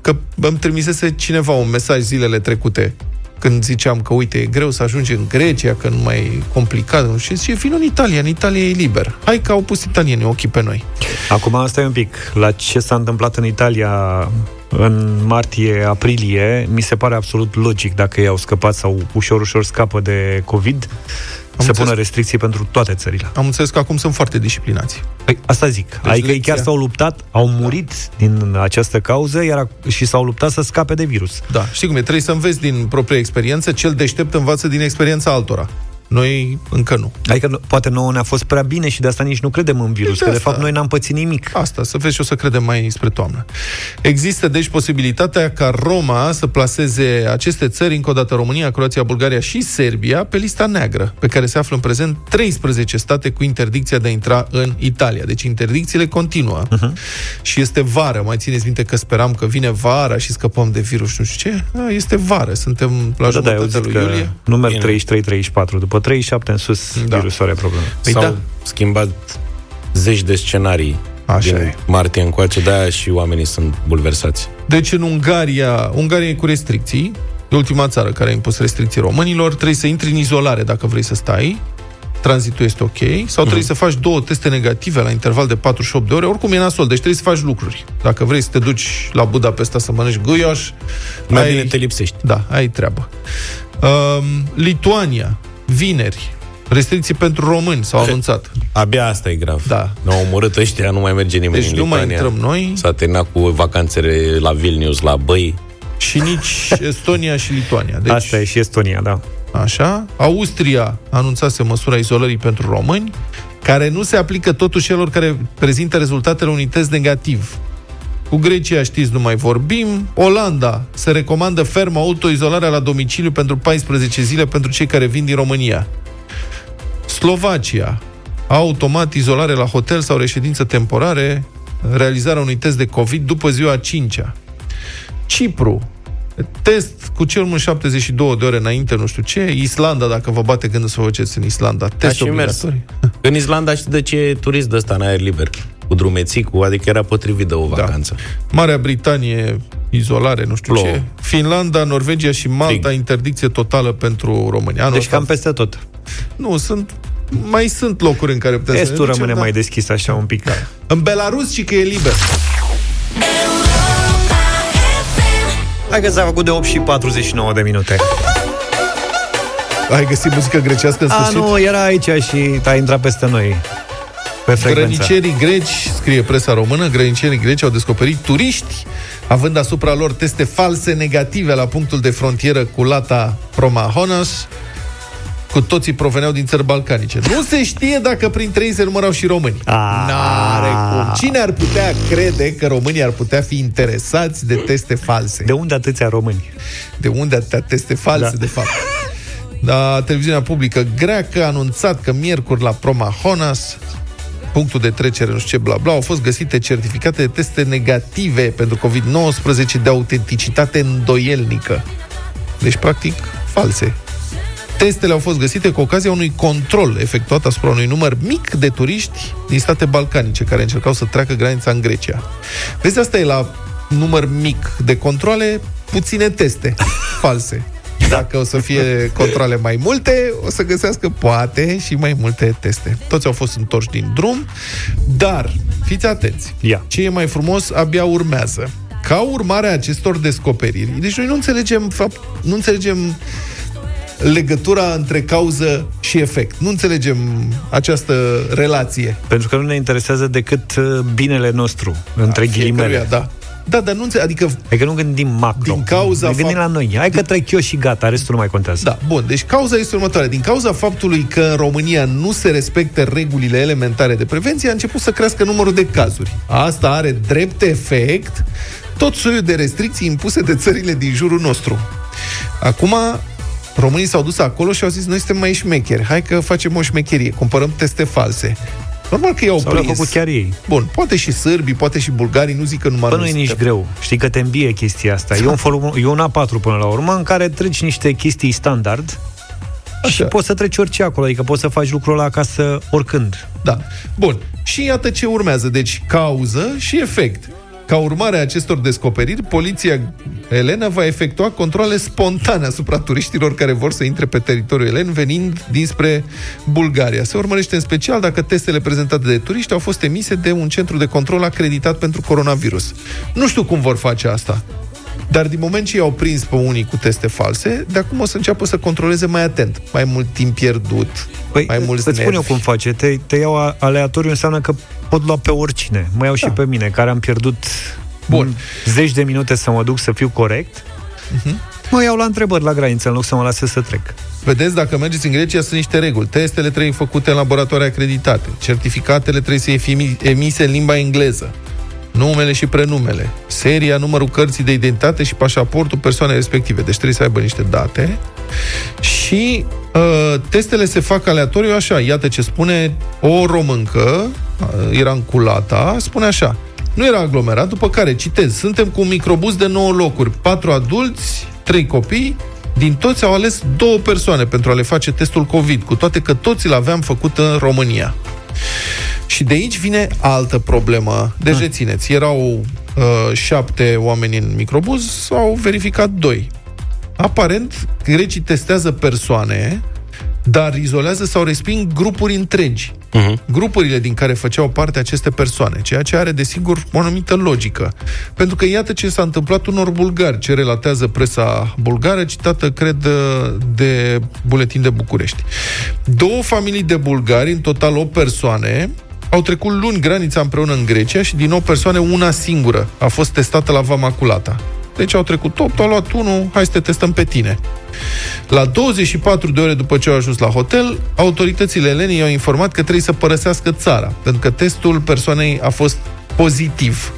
că îmi trimisese cineva un mesaj zilele trecute când ziceam că, uite, e greu să ajungi în Grecia, că nu mai e complicat, nu știu, și vin în Italia, în Italia e liber. Hai că au pus italienii ochii pe noi. Acum stai un pic. La ce s-a întâmplat în Italia în martie-aprilie, mi se pare absolut logic dacă ei au scăpat sau ușor, ușor scapă de COVID, să înțeles. pună restricții pentru toate țările. Am înțeles că acum sunt foarte disciplinați. Păi, asta zic. Deci adică ei lecția- chiar s-au luptat, au murit din această cauză iar ac- și s-au luptat să scape de virus. Da, știi cum e, trebuie să înveți din propria experiență, cel deștept învață din experiența altora. Noi încă nu. Adică nu- poate nouă ne-a fost prea bine și de asta nici nu credem în virus, De că de asta. fapt noi n-am pățit nimic. Asta, să vezi și o să credem mai spre toamnă. Există, deci, posibilitatea ca Roma să placeze aceste țări, încă o dată România, Croația, Bulgaria și Serbia, pe lista neagră, pe care se află în prezent 13 state cu interdicția de a intra în Italia. Deci interdicțiile continuă. Uh-huh. Și este vară. Mai țineți minte că speram că vine vara și scăpăm de virus, nu știu ce? Da, este vară. Suntem la Da, da, eu jumătatea zic lui că iulie. nu merg Bine. 33-34. După 37 în sus, Da. virusul are probleme. Păi S-au da. schimbat zeci de scenarii Așa din e. martie încoace, de-aia și oamenii sunt bulversați. Deci în Ungaria, Ungaria e cu restricții, e ultima țară care a impus restricții românilor, trebuie să intri în izolare dacă vrei să stai, tranzitul este ok, sau trebuie să faci două teste negative la interval de 48 de ore, oricum e nasol, deci trebuie să faci lucruri. Dacă vrei să te duci la Budapesta să mănânci guioș, Mai ai- bine te lipsești. Da, ai treabă. Um, Lituania, vineri, restricții pentru români s-au anunțat. Abia asta e grav. Da. Ne-au omorât ăștia, nu mai merge nimeni Deci în nu mai Lituania. intrăm noi S-a terminat cu vacanțele la Vilnius, la Băi. și nici Estonia și Lituania. Deci, Asta e și Estonia, da. Așa. Austria anunțase măsura izolării pentru români, care nu se aplică totuși celor care prezintă rezultatele unui test negativ. Cu Grecia știți, nu mai vorbim. Olanda se recomandă ferm autoizolarea la domiciliu pentru 14 zile pentru cei care vin din România. Slovacia, automat izolare la hotel sau reședință temporare, realizarea unui test de COVID după ziua 5-a. Cipru, test cu cel mult 72 de ore înainte, nu știu ce. Islanda, dacă vă bate gândul să vă faceți în Islanda, test și mers. obligatoriu. În Islanda știi de ce turist de ăsta în aer liber? Cu drumeții, cu, adică era potrivit de o vacanță. Marea Britanie, izolare, nu știu Plouă. ce. Finlanda, Norvegia și Malta, Frig. interdicție totală pentru România. Anul Deci ăsta- cam peste tot. Nu, sunt mai sunt locuri în care putem să ne Estul ducem, rămâne dar- mai deschis așa un pic. În Belarus și că e liber. Hai că s-a făcut de 8 și 49 de minute. Ai găsit muzică grecească în A, sfârșit? nu, era aici și a intrat peste noi. Pe frecvența. Grănicerii greci, scrie presa română, grănicerii greci au descoperit turiști având asupra lor teste false negative la punctul de frontieră cu Lata Promahonas, cu toții proveneau din țări balcanice. Nu se știe dacă printre ei se numărau și români. Ah. N-are cum. Cine ar putea crede că românii ar putea fi interesați de teste false? De unde atâția români? De unde atâtea teste false, Da. da. de fapt? La televiziunea publică greacă a anunțat că miercuri la Promahonas, punctul de trecere, nu știu ce, bla bla, au fost găsite certificate de teste negative pentru COVID-19 de autenticitate îndoielnică. Deci, practic, false. Testele au fost găsite cu ocazia unui control efectuat asupra unui număr mic de turiști din state balcanice care încercau să treacă granița în Grecia. Vezi, asta e la număr mic de controle, puține teste false. Dacă o să fie controle mai multe, o să găsească poate și mai multe teste. Toți au fost întorși din drum, dar fiți atenți. Ia. Ce e mai frumos abia urmează. Ca urmare a acestor descoperiri, deci noi nu înțelegem, fapt, nu înțelegem legătura între cauză și efect. Nu înțelegem această relație. Pentru că nu ne interesează decât uh, binele nostru, între Fiecăruia, ghilimele. Da. Da, dar nu înțeleg, adică Adică nu gândim macro. Din cauza ne gândim fapt- la noi. Hai că trec eu și gata, restul nu mai contează. Da, bun. Deci cauza este următoarea. Din cauza faptului că în România nu se respectă regulile elementare de prevenție, a început să crească numărul de cazuri. Asta are drept efect tot soiul de restricții impuse de țările din jurul nostru. Acum, românii s-au dus acolo și au zis, noi suntem mai șmecheri, hai că facem o șmecherie, cumpărăm teste false. Normal că i-au Sau le-au prins. făcut chiar ei. Bun, poate și sârbii, poate și bulgarii, nu zic că numai Bă, noi nu e nici suntem. greu. Știi că te îmbie chestia asta. E un, forum, e un A4 până la urmă în care treci niște chestii standard Așa. și poți să treci orice acolo. Adică poți să faci lucrul ăla acasă oricând. Da. Bun. Și iată ce urmează. Deci, cauză și efect. Ca urmare a acestor descoperiri, poliția Elena va efectua controle spontane asupra turiștilor care vor să intre pe teritoriul elen venind dinspre Bulgaria. Se urmărește în special dacă testele prezentate de turiști au fost emise de un centru de control acreditat pentru coronavirus. Nu știu cum vor face asta. Dar din moment ce i-au prins pe unii cu teste false, de acum o să înceapă să controleze mai atent. Mai mult timp pierdut, Păi, mai mulți îți spun eu nervi. cum face. Te, te iau a- aleatoriu înseamnă că pot lua pe oricine. Mă iau și pe mine, care am pierdut Bun. m, zeci de minute să mă duc să fiu corect. Mă iau la întrebări la graniță, în loc să mă lase să trec. Vedeți, dacă mergeți în Grecia, sunt niște reguli. Testele trebuie făcute în laboratoare acreditate. Certificatele trebuie să fie emise în limba engleză. Numele și prenumele. Seria, numărul cărții de identitate și pașaportul persoanei respective. Deci trebuie să aibă niște date. Și uh, testele se fac aleatoriu așa. Iată ce spune o româncă, uh, era înculata, spune așa. Nu era aglomerat, după care, citez, suntem cu un microbus de 9 locuri, 4 adulți, 3 copii, din toți au ales două persoane pentru a le face testul COVID, cu toate că toți îl aveam făcut în România. Și de aici vine altă problemă. Deci rețineți, erau uh, șapte oameni în microbuz, au verificat doi. Aparent, grecii testează persoane, dar izolează sau resping grupuri întregi. Uh-huh. Grupurile din care făceau parte aceste persoane, ceea ce are, desigur, o anumită logică. Pentru că iată ce s-a întâmplat unor bulgari, ce relatează presa bulgară, citată, cred, de Buletin de București. Două familii de bulgari, în total o persoane, au trecut luni granița împreună în Grecia și din nou persoane, una singură a fost testată la Vamaculata. Deci au trecut 8, au luat unul, hai să te testăm pe tine. La 24 de ore după ce au ajuns la hotel, autoritățile elenii au informat că trebuie să părăsească țara, pentru că testul persoanei a fost pozitiv.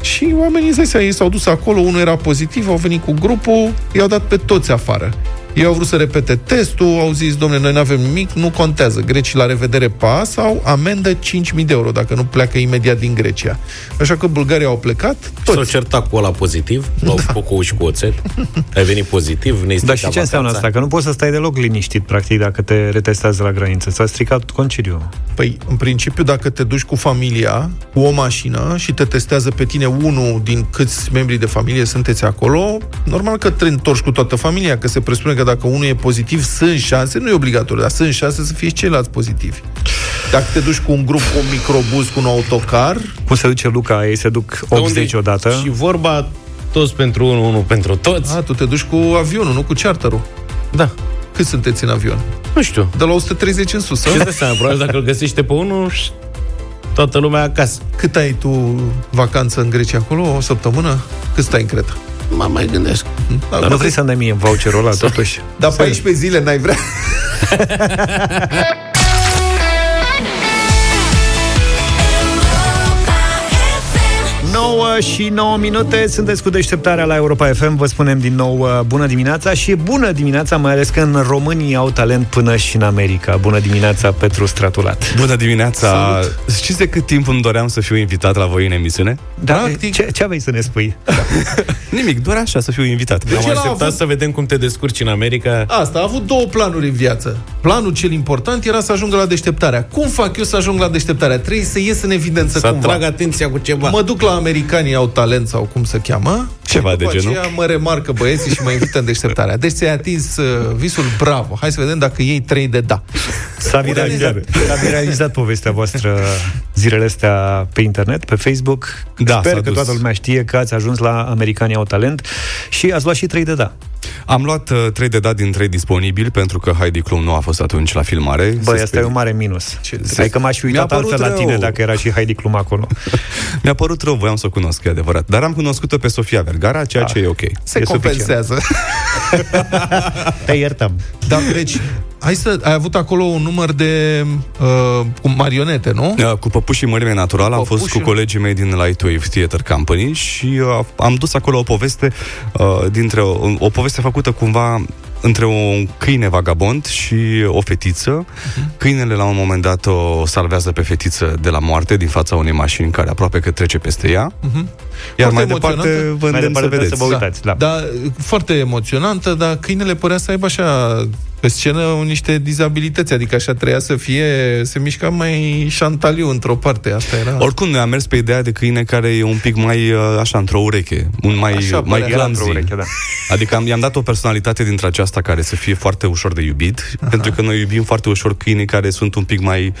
Și oamenii, îți dai seama, ei s-au dus acolo, unul era pozitiv, au venit cu grupul, i-au dat pe toți afară. Ei au vrut să repete testul, au zis, domnule, noi nu avem nimic, nu contează. Grecii la revedere pa sau amendă 5.000 de euro dacă nu pleacă imediat din Grecia. Așa că bulgarii au plecat, S-au toți. certat cu ăla pozitiv, l-au făcut cu uși cu oțet. Ai venit pozitiv, ne Dar și ce înseamnă asta? Că nu poți să stai deloc liniștit, practic, dacă te retestează la graniță. S-a stricat concediul. Păi, în principiu, dacă te duci cu familia, cu o mașină și te testează pe tine unul din câți membri de familie sunteți acolo, normal că te întorci cu toată familia, că se presupune că dacă unul e pozitiv, sunt șanse, nu e obligatoriu, dar sunt șanse să fie și ceilalți pozitivi. Dacă te duci cu un grup, cu un microbuz, cu un autocar, Cum se duce Luca? Ei se duc 80 odată. Și vorba toți pentru unul, unul pentru toți. a, tu te duci cu avionul, nu cu charterul. Da. Cât sunteți în avion? Nu știu. De la 130 în sus, Și îți sau? dai seama, probabil dacă îl găsește pe unul, ș- toată lumea acasă. Cât ai tu vacanță în Grecia acolo? O săptămână? Cât stai în Creta? Mă mai gândesc. Dar nu vrei să-mi dai mie voucherul ăla, totuși? Dar 14 zile n-ai vrea? 9 și 9 minute, sunteți cu deșteptarea la Europa FM, vă spunem din nou uh, bună dimineața și e bună dimineața, mai ales că în România au talent până și în America. Bună dimineața, Petru Stratulat. Bună dimineața! Știți de cât timp îmi doream să fiu invitat la voi în emisiune? Da, Practic- ce, ce aveai să ne spui? Nimic, doar așa să fiu invitat. Am el a așteptat avut- să vedem cum te descurci în America. Asta, a avut două planuri în viață. Planul cel important era să ajungă la deșteptarea. Cum fac eu să ajung la deșteptarea? Trebuie să ies în evidență Să cumva. atrag atenția cu ceva. Mă duc la americanii au talent sau cum se cheamă. Ceva și de după genul. aceea mă remarcă băieții și mă invită în deșteptarea. Deci ți-ai atins uh, visul, bravo. Hai să vedem dacă ei trei de da. S-a viralizat, s-a viralizat povestea voastră zilele astea pe internet, pe Facebook. Da, Sper s-a că dus. toată lumea știe că ați ajuns la Americanii au talent și ați luat și 3 de da. Am luat uh, 3 de dat din 3 disponibili pentru că Heidi Klum nu a fost atunci la filmare. Băi, Se asta e sperie. un mare minus. Ce Adică m-aș fi Mi-a uitat părut altfel la tine rău. dacă era și Heidi Klum acolo. Mi-a părut rău, voiam să o cunosc, e adevărat. Dar am cunoscut-o pe Sofia Vergara, ceea ce e ok. Se E compensează. Te iertăm. da, deci, hai să... Ai avut acolo un număr de uh, cu marionete, nu? Uh, Cu Păpușii Mărime Natural am fost Păpușii- cu colegii mei din Lightwave Theatre Company și uh, am dus acolo o poveste uh, dintre o, o poveste făcută cumva între un câine vagabond și o fetiță. Câinele la un moment dat o salvează pe fetiță de la moarte din fața unei mașini care aproape că trece peste ea. Iar Foarte mai departe emoționantă. vă Mai îndemn să departe trebuie vedeți. să vă uitați. Da. Da, foarte emoționantă, dar câinele părea să aibă așa pe scenă niște dizabilități, adică așa treia să fie, se mișca mai șantaliu într-o parte, asta era. Oricum, noi am mers pe ideea de câine care e un pic mai, uh, așa, într-o ureche, un mai, Așa mai părea. Era într-o clumsy. ureche, da. Adică am, i-am dat o personalitate dintre aceasta care să fie foarte ușor de iubit, Aha. pentru că noi iubim foarte ușor câinii care sunt un pic mai...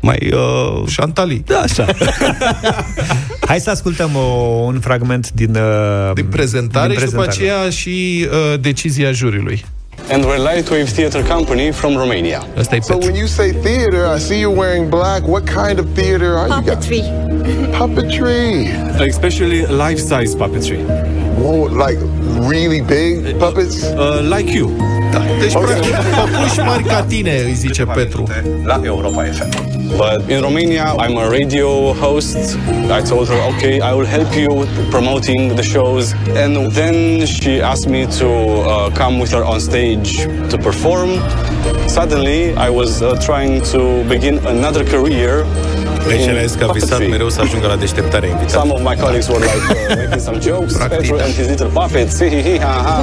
mai uh... Șantalii. Da, așa. Hai să ascultăm o, un fragment din, uh, Din prezentare, din și după prezentare. aceea și uh, decizia juriului. and we're Lightwave Theatre Company from Romania. Asta e So Petru. when you say theater, I see you wearing black. What kind of theater are you guys? Puppetry. Puppetry. Especially life-size puppetry. Whoa, like really big puppets? Uh, like you. Da. Deci, practic, păpuși mari ca tine, îi zice Petru. La Europa FM. But in Romania, I'm a radio host. I told her, okay, I will help you promoting the shows. And then she asked me to uh, come with her on stage to perform. Suddenly, I was uh, trying to begin another career. A zis că a visat mereu să ajungă la deșteptare invitat. Some of my colleagues were like uh, making some jokes. Petru and his little puppets. Hi, hi, hi, ha, ha.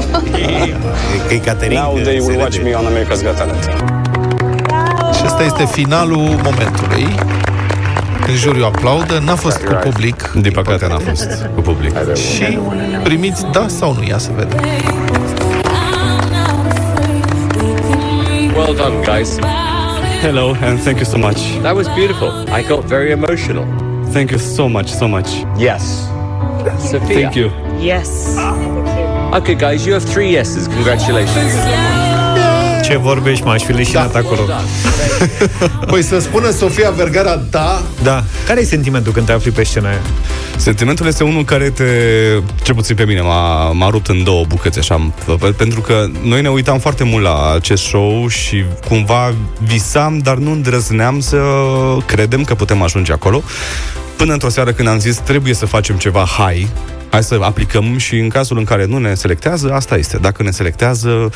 Now they will watch me on America's Got Talent. Și ăsta este finalul momentului. Când juriul aplaudă, n-a fost cu public. Din păcate n-a fost cu public. Și primiți da sau nu, ia să vedem. Well done, guys. Hello, and thank you so much. That was beautiful. I got very emotional. Thank you so much, so much. Yes. Sophia. Thank you. Yes. Okay, guys, you have three yeses. Congratulations. Ce vorbești, m-aș fi leșinat Da. acolo. Păi să spună Sofia Vergara da, Da. Care e sentimentul când te afli pe scena aia? Sentimentul este unul care te, cel puțin pe mine, m-a, m-a rupt în două bucăți, așa, p- pentru că noi ne uitam foarte mult la acest show și cumva visam, dar nu îndrăzneam să credem că putem ajunge acolo. Până într-o seară când am zis trebuie să facem ceva high, hai să aplicăm și în cazul în care nu ne selectează, asta este. Dacă ne selectează,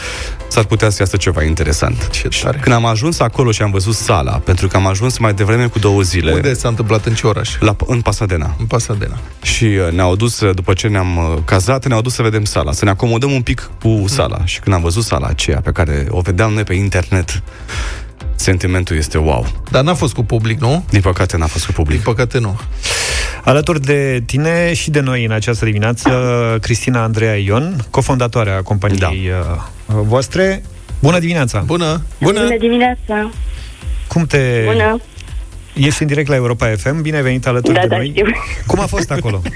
s-ar putea să iasă ceva interesant. Ce Și tare. Când am ajuns acolo și am văzut sala, pentru că am ajuns mai devreme cu două zile Unde s-a întâmplat? În ce oraș? la, în Pasadena. În Pasadena. Și uh, ne-au dus, uh, după ce ne-am uh, cazat, ne-au dus să vedem sala, să ne acomodăm un pic cu sala. Și când am văzut sala aceea pe care o vedeam noi pe internet, sentimentul este wow. Dar n-a fost cu public, nu? Din păcate n-a fost cu Din public. păcate nu. Alături de tine și de noi în această dimineață, Cristina Andreea Ion, cofondatoarea companiei da. voastre. Bună dimineața! Bună! Bună dimineața! Cum te... Bună! Ești în direct la Europa FM, bine ai venit alături Da, de da, noi. știu. Cum a fost acolo?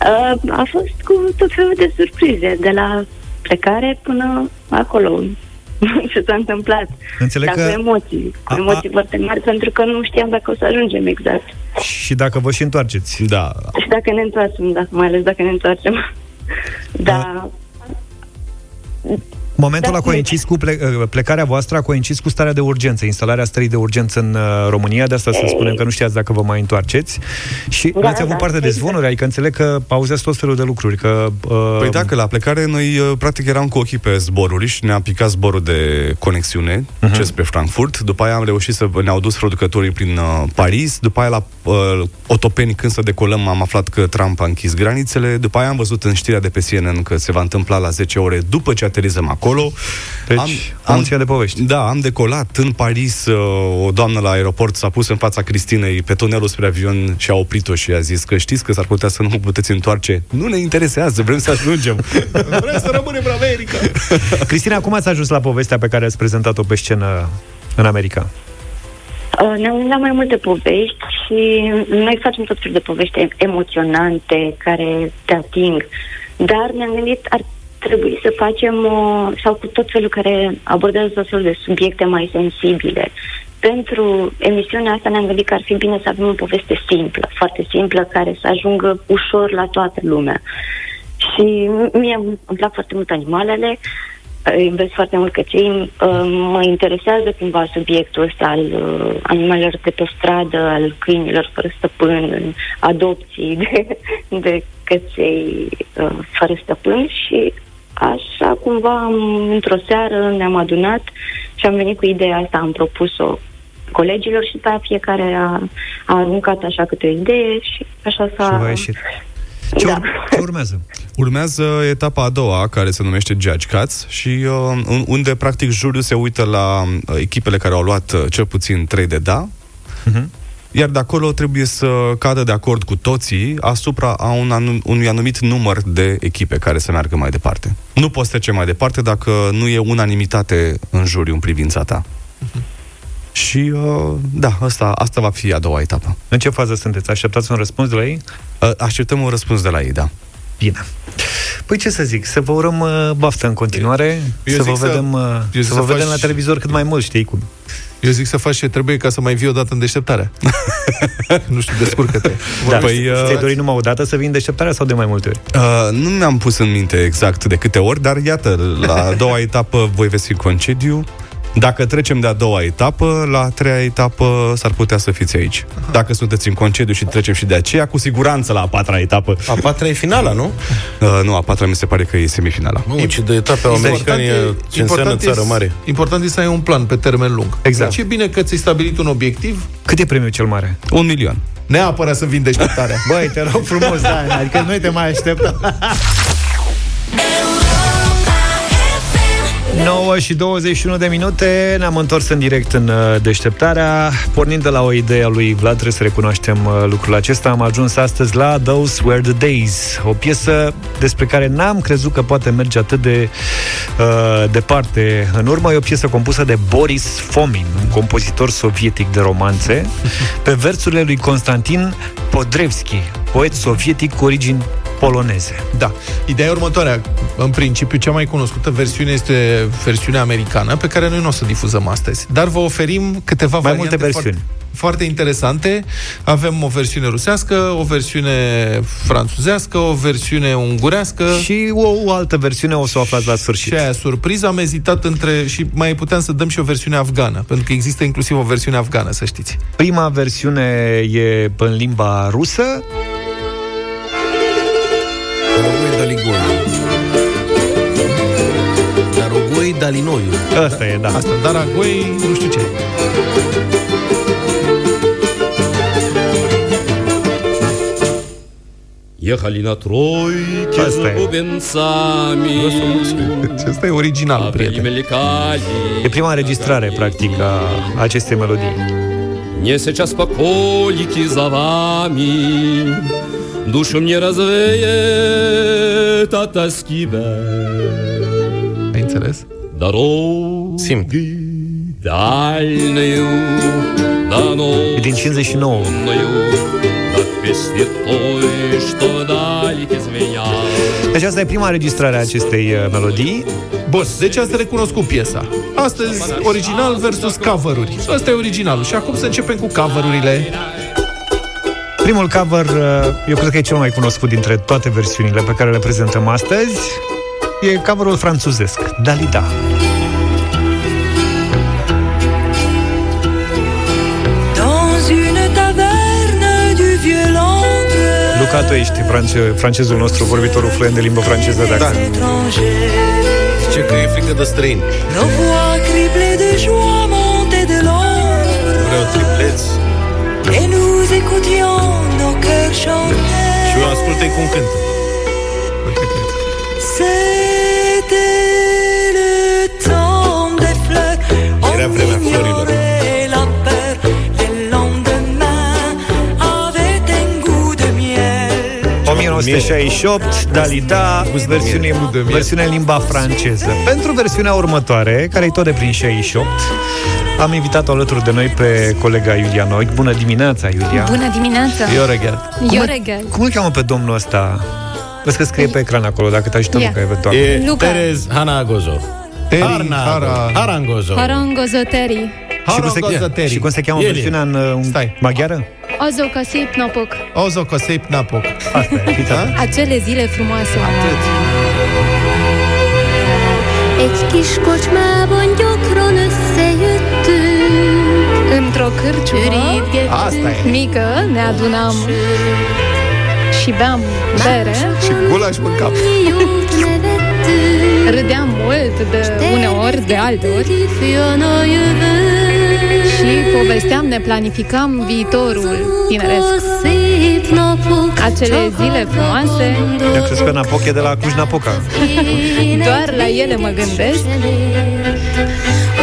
Uh, a fost cu tot felul de surprize, de la plecare până acolo. Ce s-a întâmplat. Înțeleg Dar că- cu emoții, cu A- a- emoții foarte mari, pentru că nu știam dacă o să ajungem exact. și dacă vă și întoarceți. Da. Și dacă ne întoarcem, da, mai ales dacă ne întoarcem. Da, Momentul Da, a coincis cu ple- uh, plecarea voastră, a coincis cu starea de urgență, instalarea stării de urgență în uh, România, de asta să Ei. spunem că nu știați dacă vă mai întoarceți. Și Da, ați avut da, parte de exact. zvonuri, adică înțeleg că auzeați tot felul de lucruri, că... Uh, Păi dacă la plecare noi uh, practic eram cu ochii pe zboruri și ne-a picat zborul de conexiune uh-huh. ce spre Frankfurt. După aia am reușit să ne-au dus producătorii prin uh, Paris. După aia la uh, Otopeni când să decolăm am aflat că Trump a închis granițele. După aia am văzut în știrea de pe CNN că se va întâmpla la 10 ore după ce aterizăm acolo. Deci, am, am de povești. Da, am decolat în Paris. Uh, o doamnă la aeroport s-a pus în fața Cristinei pe tunelul spre avion și a oprit-o și a zis că știți că s-ar putea să nu vă puteți întoarce. Nu ne interesează, vrem să ajungem. vrem să rămânem în America. Cristina, cum ați ajuns la povestea pe care ați prezentat-o pe scenă în America? Uh, Ne-am gândit la mai multe povești și noi facem tot felul de povești emoționante care te ating, dar ne-am gândit ar trebui să facem o, sau cu tot felul care abordează tot felul de subiecte mai sensibile. Pentru emisiunea asta ne-am gândit că ar fi bine să avem o poveste simplă, foarte simplă, care să ajungă ușor la toată lumea. Și mie îmi plac foarte mult animalele, îi iubesc foarte mult căței. Uh, Mă interesează cumva subiectul ăsta al uh, animalelor de pe stradă, al câinilor fără stăpân, adopții de, de căței uh, fără stăpân și așa cumva am, într-o seară ne-am adunat și am venit cu ideea asta, am propus-o colegilor și pe aia fiecare a, a aruncat așa câte o idee și așa s-a... Și v-a ieșit. Ce, Da. ur- ce urmează? Urmează etapa a doua, care se numește Judge Cuts și uh, un- unde practic juriul se uită la uh, echipele care au luat uh, cel puțin 3 de da, Mhm. Iar de acolo trebuie să cadă de acord cu toții asupra a un anum, unui anumit număr de echipe care să meargă mai departe. Nu poți trece mai departe dacă nu e unanimitate în juriu în privința ta. Și uh, da, asta, asta va fi a doua etapă. În ce fază sunteți? Așteptați un răspuns de la ei? Uh, așteptăm un răspuns de la ei, da. Bine. Păi ce să zic, să vă urăm uh, baftă în continuare, Eu să zic vă să- vedem, uh, eu zic să să vă vedem faci- la televizor cât mai mult, știi cum. Eu zic să faci ce trebuie ca să mai vii odată în deșteptarea. nu știu, descurcă-te. Da, Păi, păi, uh, ți-ai dorit numai o dată să vii în deșteptarea sau de mai multe ori? Uh, nu mi-am pus în minte exact de câte ori, dar iată, la a doua etapă voi veți fi în concediu. Dacă trecem de a doua etapă, la a treia etapă s-ar putea să fiți aici. Dacă sunteți în concediu și trecem și de aceea, cu siguranță la a patra etapă. A patra e finala, nu? Uh, nu, a patra mi se pare că e semifinala. Nu, ce de etape au americani, ce înseamnă țară mare. important e să ai un plan pe termen lung. Exact. Deci e bine că ți-ai stabilit un obiectiv, Cât e premiul cel mare? Un milion. neapărat să vin deșteptarea. Băi, te rog frumos, da, adică noi te mai așteptăm. 9 și 21 de minute Ne-am întors în direct în uh, deșteptarea. Pornind de la o idee a lui Vlad Trebuie să recunoaștem uh, lucrul acesta. Am ajuns astăzi la Those Were the Days O piesă despre care n-am crezut că poate merge atât de uh, departe în urmă. E o piesă compusă de Boris Fomin Un compozitor sovietic de romanțe. Pe versurile lui Constantin Podrevski Poet sovietic cu origini poloneze. Da. Ideea e următoarea. În principiu, cea mai cunoscută versiune este versiunea americană, pe care noi nu o să difuzăm astăzi. Dar vă oferim câteva Mai variante multe versiuni. Foarte, foarte interesante. Avem o versiune rusească, o versiune franțuzească, o versiune ungurească. Și o, o altă versiune o să o aflați la sfârșit. Și aia surpriză, am ezitat între... Și mai puteam să dăm și o versiune afgană, pentru că există inclusiv o versiune afgană, să știți. Prima versiune e în limba rusă, Dalinoiu. Asta e, da. Asta, Daragoi, nu știu ce. Ехали на тройке Asta за e. бубенцами. Asta e original, prieten. мелькали. E prima înregistrare, practic, a acestei melodii. Не сейчас по колики за вами Душу мне развеет от тоски бед. Ai înțeles? Simt. Din 59. Deci asta e prima înregistrare a acestei uh, melodii. Bun, deci ați recunoscut piesa. Astăzi, original versus cover-uri. Asta e originalul. Și acum să începem cu cover-urile. Primul cover, uh, eu cred că e cel mai cunoscut dintre toate versiunile pe care le prezentăm astăzi. E coverul franțuzesc, Dalida. Dans une taverne du vieux Londres, Luca, tu ești france, francezul nostru, vorbitorul fluent de limbă franceză de accent. étrangers, Zice că e frică de străini. nos voix criblées de joie montaient de l'ombre, Vreau tripleți. et nous écoutions nos cœurs chanter. Și eu ascultă-i cum cântă. C'était Era on vremea florilor. ignorait la peur, les lendemains avaient un goût de miel. 1968, Dalida, versiune, versiune în limba franceză. Pentru versiunea următoare, care e tot de prin 68, am invitat-o alături de noi pe colega Iulia Noic. Bună dimineața, Iulia! Bună dimineața! Ioregat. Eu regal. Cum îl cheamă pe domnul ăsta? Vezi că scrie pe ecran acolo, dacă te ajută Ia. Luca, eventual. E Luca. Terez Hanagozo. Teri, Harna, Hara- Harangozo. Harangozoteri. Și cum, se, Harangozateri. și cum se cheamă El e. versiunea în uh, Stai. maghiară? Ozo Casip Napok. Ozo Cosip Napoc. Asta e, fiți atenți. Acele zile frumoase. Egy kis kocsmában gyakran összejöttünk, Într-o cârciumă ürítgettünk, Asta e. mică ne adunam și beam bere, Și gulaș mâncam. jót nevettünk, râdeam mult de uneori, de alte ori ifjan a jövő. și povesteam, ne planificam viitorul tineresc. A szép napok Acele csak zile arra frumoase, Eu crezut că Napoc e de la Cluj-Napoca. Énekelni Doar la ele mă gândesc.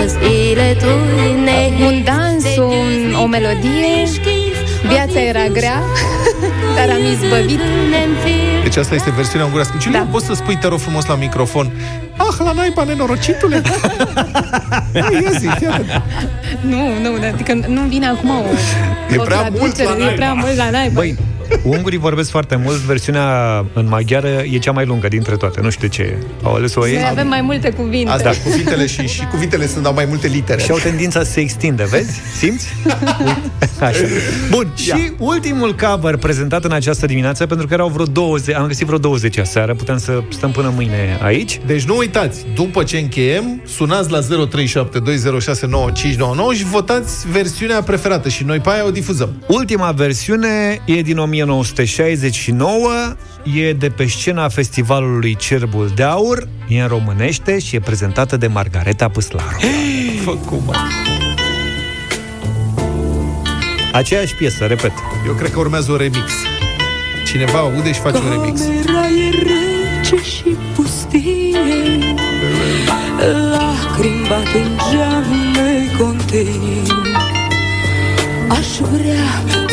Az élet oly nehéz, un dans, un, o melodie, viața era grea, dar am izbăvit. nem fél, Deci asta este versiunea ungurească. Giulia, Da. poți să spui, te rog frumos, la microfon Ah, la naiba, nenorocitule! Hai, ia zi, fii atent. Nu, nu, adică nu vine acum o, E o prea mult traducere, la E naiba. prea mult la naiba. Băi, ungurii vorbesc foarte mult, versiunea în maghiară e cea mai lungă dintre toate. Nu știu de ce au ales-o ei. Noi avem mai multe cuvinte. Asta, cuvintele și, și cuvintele sunt, au mai multe litere. Și au tendința să se extindă, vezi? Simți? Așa. Bun, și ultimul cover prezentat în această dimineață, pentru că erau vreo 20, am găsit vreo 20 aseară, putem să stăm până mâine aici. Deci nu uitați, după ce încheiem, sunați la 0372069599 și votați versiunea preferată și noi pe aia o difuzăm. Ultima versiune e din 1969, e de pe scena festivalului Cerbul de Aur, e în românește și e prezentată de Margareta Păslaru. Fă cum, mă. Aceeași piesă, repet. Eu cred că urmează un remix. Cineva aude și face un remix. Camera e rece și pustie Lacrimi bat în geam necontenit Aș vrea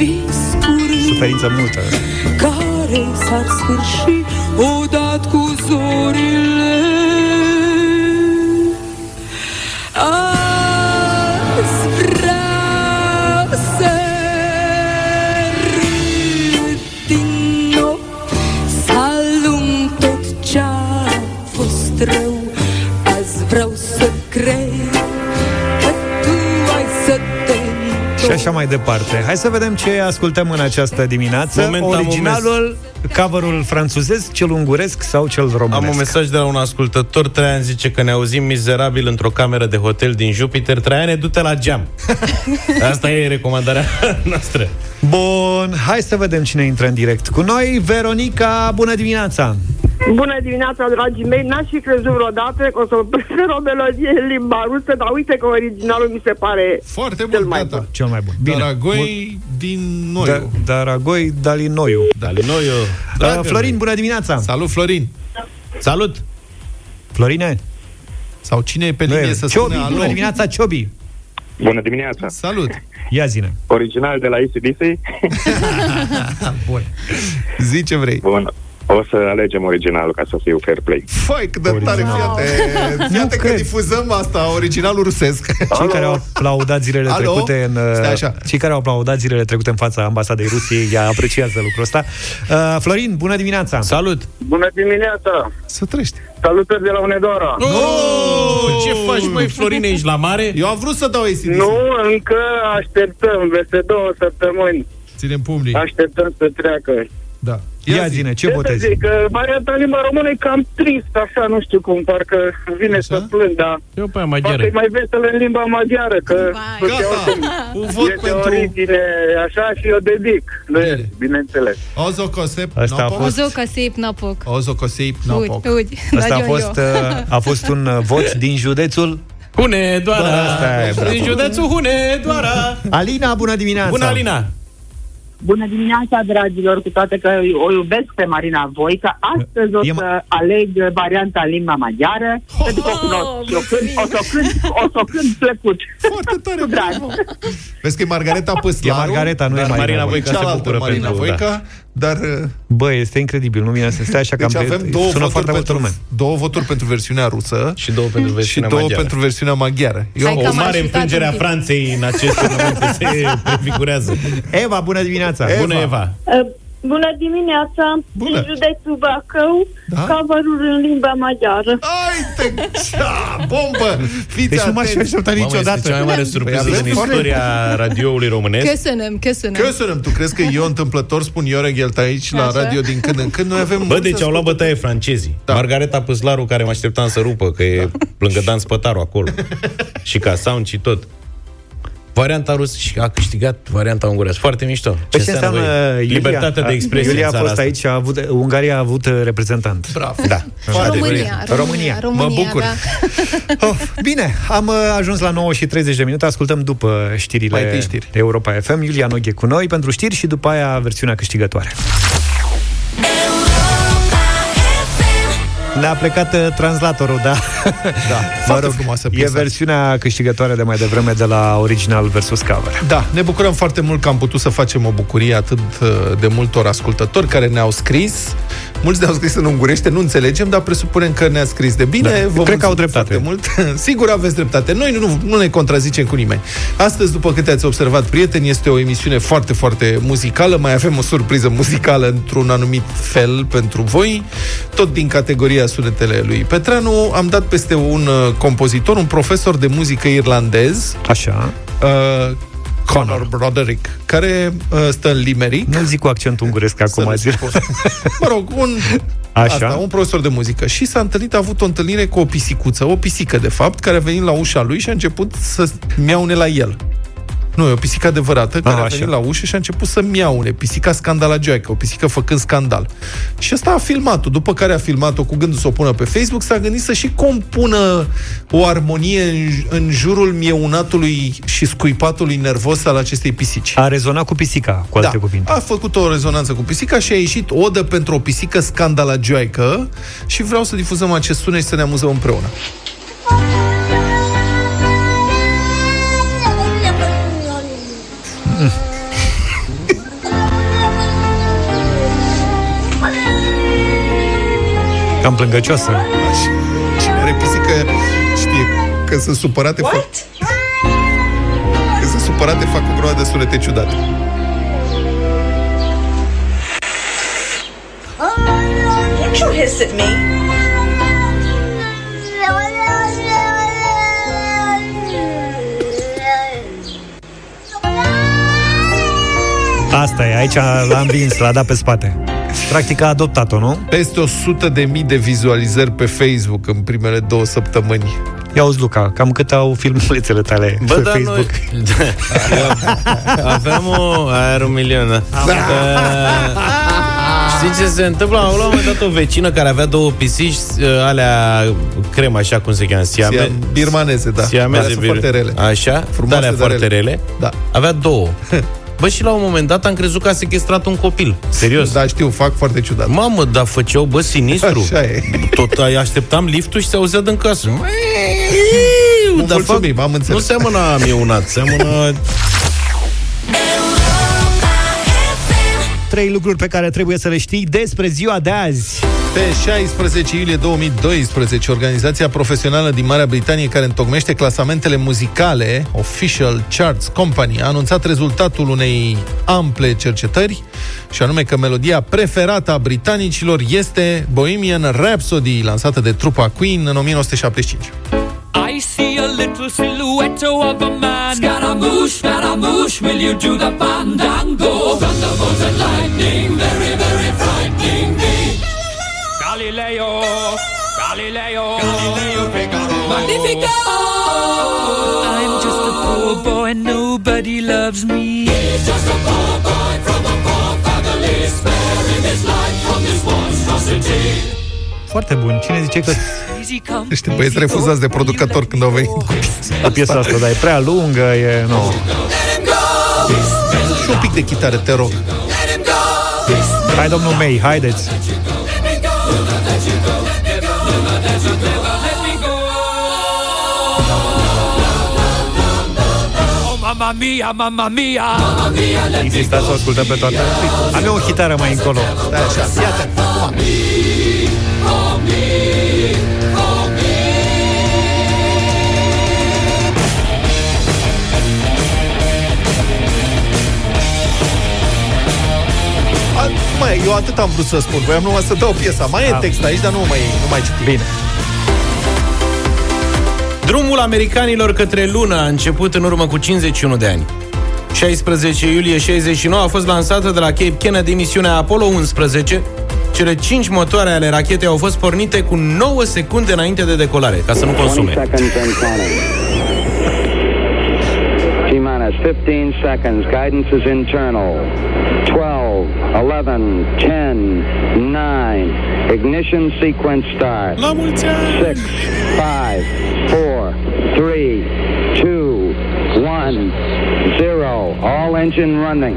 vis curând Suferință multă. Care s-ar sfârși odată cu zorile Azi așa mai departe. Hai să vedem ce ascultăm în această dimineață. Moment, am un Originalul, coverul franțuzesc, cel unguresc sau cel românesc? Am un mesaj de la un ascultător, Traian zice că ne auzim mizerabil într-o cameră de hotel din Jupiter. Traiane, du-te la geam. Asta e recomandarea noastră. Bun, hai să vedem cine intră în direct cu noi. Veronica, bună dimineața! Bună dimineața, dragii mei! N-aș fi crezut vreodată că o să prefer o melodie în limba rusă, dar uite că originalul mi se pare Foarte cel bun, mai gata. bun. Cel mai bun. Bine. Daragoi din Noiu. Da, Daragoi Dalinoiu. Dalinoiu. Uh, Florin, bună dimineața! Salut, Florin! Salut! Florine? Sau cine e pe Nu linie e. să Ciobi, spune alo? bună dimineața, Ciobi! Bună dimineața! Salut! Ia zine. Original de la ACDC? Bun. Zi ce vrei. Bun. O să alegem originalul ca să fiu fair play. Fai, cât de tare, fiate! Fiate că difuzăm asta, originalul rusesc. Cei care au aplaudat zilele Alo? trecute în uh, Stai așa. Cei care au aplaudat zilele trecute în fața ambasadei Rusiei ea apreciază lucrul ăsta. Uh, Florin, bună dimineața! Salut! Bună dimineața! Să trăiești! Salutări de la Unedora! Oh, ce faci, măi, Florine, ești la mare? Eu am vrut să dau ACDC. Nu, încă așteptăm, peste două săptămâni. Ținem pumnii. Așteptăm să treacă. Da. Ia zine, ce să votezi? zic, că varianta în limba română e cam trist, așa, nu știu cum, parcă vine să plâng, dar Eu pe poate maghiară. e mai veselă în limba maghiară, că Gata, un vot e de pentru- origine așa și eu dedic. Nu e, bineînțeles. Ozo Cosep, Asta a Napok. fost- Ozo ca să-i napok. Ozo Cosep, Napok. Udi, Asta a fost, uh, a fost un uh, vot din județul Hunedoara. Asta e, bravo. Din județul Hunedoara. Alina, bună dimineața! Bună, Alina! Bună dimineața, dragilor, cu toate că o iubesc pe Marina Voica. Astăzi o E să aleg varianta în limba maghiară, pentru că o cunosc. O cânt, o să o cânt, o să o cânt plăcut. Foarte tare, bravo! Vezi că e Margareta Păslaru. E Margareta, nu e dar Marina Voica. Voica, se Cealaltă bucură Marina pentru- Voica, dar... uh, Bă, este incredibil, nu vine să stai așa Deci că am avem două sună voturi, foarte multă pentru, lume. două voturi pentru versiunea rusă și două pentru versiunea și două maghiară. pentru versiunea maghiară. Hai că o am mare ajutat înfrângere a un pic. Franței în acest moment se prefigurează. Eva, bună dimineața! Bună, Eva! Bună dimineața, Bună. din județul Bacău, Da? cover în limba maghiară. Ai te... Cea, bombă! Fiți Deci nu m-aș fi atenți. așteptat Mamă, niciodată. este cea mai mare surpriză Păi din avem foarte- istoria radioului românesc. Căsănăm, căsănăm. Căsănăm, tu crezi că eu întâmplător spun Ioreghelt aici la Așa. radio din când în când? Noi avem Bă, mulți deci au luat bătaie francezii. Da. Margareta Păslaru, care mă așteptam să rupă, că e lângă Dan Spătaru acolo. și ca sound și tot. Varianta rusă și a câștigat varianta ungurească. Foarte mișto. Ce, ce înseamnă băi? Iulia? Libertate de expresie Iulia în a țara fost asta. aici, și a avut, Ungaria a avut uh, reprezentant. Bravo. Da. România, România. România, România, Mă bucur. da. Oh, bine, am uh, ajuns la 9 și 30 de minute, ascultăm după știrile Mai întâi știri. Europa FM, Iulia Noghe cu noi pentru știri și după aia versiunea câștigătoare. Ne-a plecat uh, translatorul, da? Da, mă foarte rog, frumoasă e piesa. versiunea câștigătoare de mai devreme de la original versus cover. Da, ne bucurăm foarte mult că am putut să facem o bucurie atât uh, de multor ascultători care ne-au scris. Mulți ne-au scris în ungurește, nu înțelegem, dar presupunem că ne-a scris de bine. Da, Vă cred că au mulțumim dreptate. Foarte mult. Sigur aveți dreptate. Noi nu, nu ne contrazicem cu nimeni. Astăzi, după câte ați observat, prieteni, este o emisiune foarte, foarte muzicală. Mai avem o surpriză muzicală într-un anumit fel pentru voi. Tot din categoria sunetele lui Petreanu. Am dat peste un uh, compozitor, un profesor de muzică irlandez. Așa. Uh, Conor Broderick, care uh, stă în Limerick. Nu zic cu accent unguresc acum, nu zi. spun. Mă rog, un, Așa. Asta, un profesor de muzică. Și s-a întâlnit, a avut o întâlnire cu o pisicuță, o pisică de fapt, care a venit la ușa lui și a început să miaune la el. Nu, e o pisică adevărată care Ah, a așa. venit la ușă și a început să miaune. Pisica scandalagioaică, o pisică făcând scandal. Și ăsta a filmat-o. După care a filmat-o cu gândul să o pună pe Facebook, s-a gândit să și compună o armonie în, în jurul mieunatului și scuipatului nervos al acestei pisici. A rezonat cu pisica, cu alte da. cuvinte. A făcut o rezonanță cu pisica și a ieșit odă pentru o pisică scandalagioaică și vreau să difuzăm acest sunet și să ne amuzăm împreună. Cam plângăcioasă. Cine are pisică știe că sunt supărate fac... Că sunt supărate fac o groadă de sunete ciudate. Don't you hiss at me. Asta e, aici l-a învins, l-a dat pe spate. Practic a adoptat-o, nu? Peste 100 de mii de vizualizări pe Facebook în primele două săptămâni. Ia uzi, Luca, cam cât au filmulețele tale Bă, pe dar Facebook? noi... Aveam o... Aia era un milion, da. Uh, Știi ce se întâmplă? Am la un moment dat o vecină care avea două pisici, uh, alea crema, așa cum se cheamă, siame. Siam- birmaneze, da. Siameze, Alea sunt bir- foarte rele. Așa? Frumoase, alea dar foarte rele. rele. Da. Avea două. Bă, și la un moment dat am crezut că a sequestrat un copil. Serios. Da, știu, fac foarte ciudat. Mamă, dar făceau, bă, sinistru. Așa e. Tot ai așteptam liftul și se auzea din casă. Mă Dar mulțumim, am Nu înțeles. seamănă amionat, seamănă... Trei lucruri pe care trebuie să le știi despre ziua de azi. Pe 16 iulie 2012, organizația profesională din Marea Britanie care întocmește clasamentele muzicale, Official Charts Company, a anunțat rezultatul unei ample cercetări, și anume că melodia preferată a britanicilor este Bohemian Rhapsody, lansată de trupa Queen în 1975. I see a little silhouette of a man. Scaramouche, Scaramouche, will you do the fandango? Thunderbolts and lightning, very, Galileo, Galileo Figaro. Magnifico! I'm just a poor boy, nobody loves me. He's just a poor boy from a poor family, sparing his life from this monstrosity. Foarte bun. Cine zice că Easy come, Niște băieți refuzați de producător când au venit cu cu piesa asta, dar e prea lungă, e... Nu. Și un pic de chitară, te rog. Hai, domnul May, haideți. Mamma mia, mamma mia, mamma mia, let me Insistați să o ascultăm pe toată. Am eu o chitară mai încolo. Da, așa, iată, acum. A, Mai, eu atât am vrut să spun. Voiam numai să dau piesa. Mai e Am. text aici, dar nu mai, nu mai citim. Bine. Drumul americanilor către lună a început în urmă cu 51 de ani. 16 iulie 69 a fost lansată de la Cape Kennedy misiunea Apollo 11. Cele 5 motoare ale rachetei au fost pornite cu 9 secunde înainte de decolare, ca să nu consume. seconds and counting. T-minus 15 seconds. Guidance is internal. 12, 11, 10, 9. Ignition sequence start. La mulți ani! 6, 5, 4, 3, 2, 1, 0. All engine running.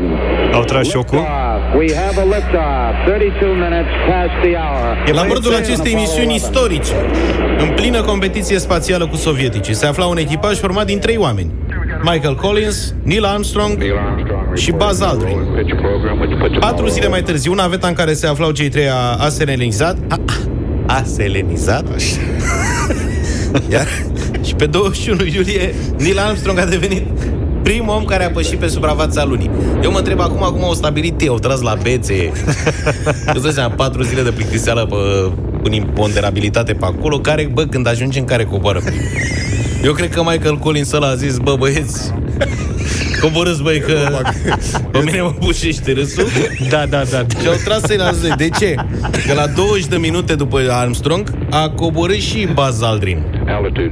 Au tras șocul. Liftoff. We have a liftoff. 32 minutes past the hour. La bordul acestei emisiuni istorice, în plină competiție spațială cu sovieticii, se afla un echipaj format din trei oameni. Michael Collins, Neil Armstrong și Buzz Aldrin. Patru zile mai târziu, naveta în care se aflau cei trei a, a selenizat. A, a selenizat. Iar și pe 21 iulie, Neil Armstrong a devenit primul om care a pășit pe suprafața lunii. Eu mă întreb acum cum au stabilit ei, au tras la bețe. Îți dai seama, patru zile de plictiseală pe, în imponderabilitate pe acolo, care, bă, când ajunge în care coboară. Eu cred că Michael Collins ăla a zis, bă, băieți, coborâți, băi, că pe mine mă bușește râsul. Da, da, da. Și au tras să-i la zi. De ce? Că la 20 de minute după Armstrong a coborât și Buzz Aldrin.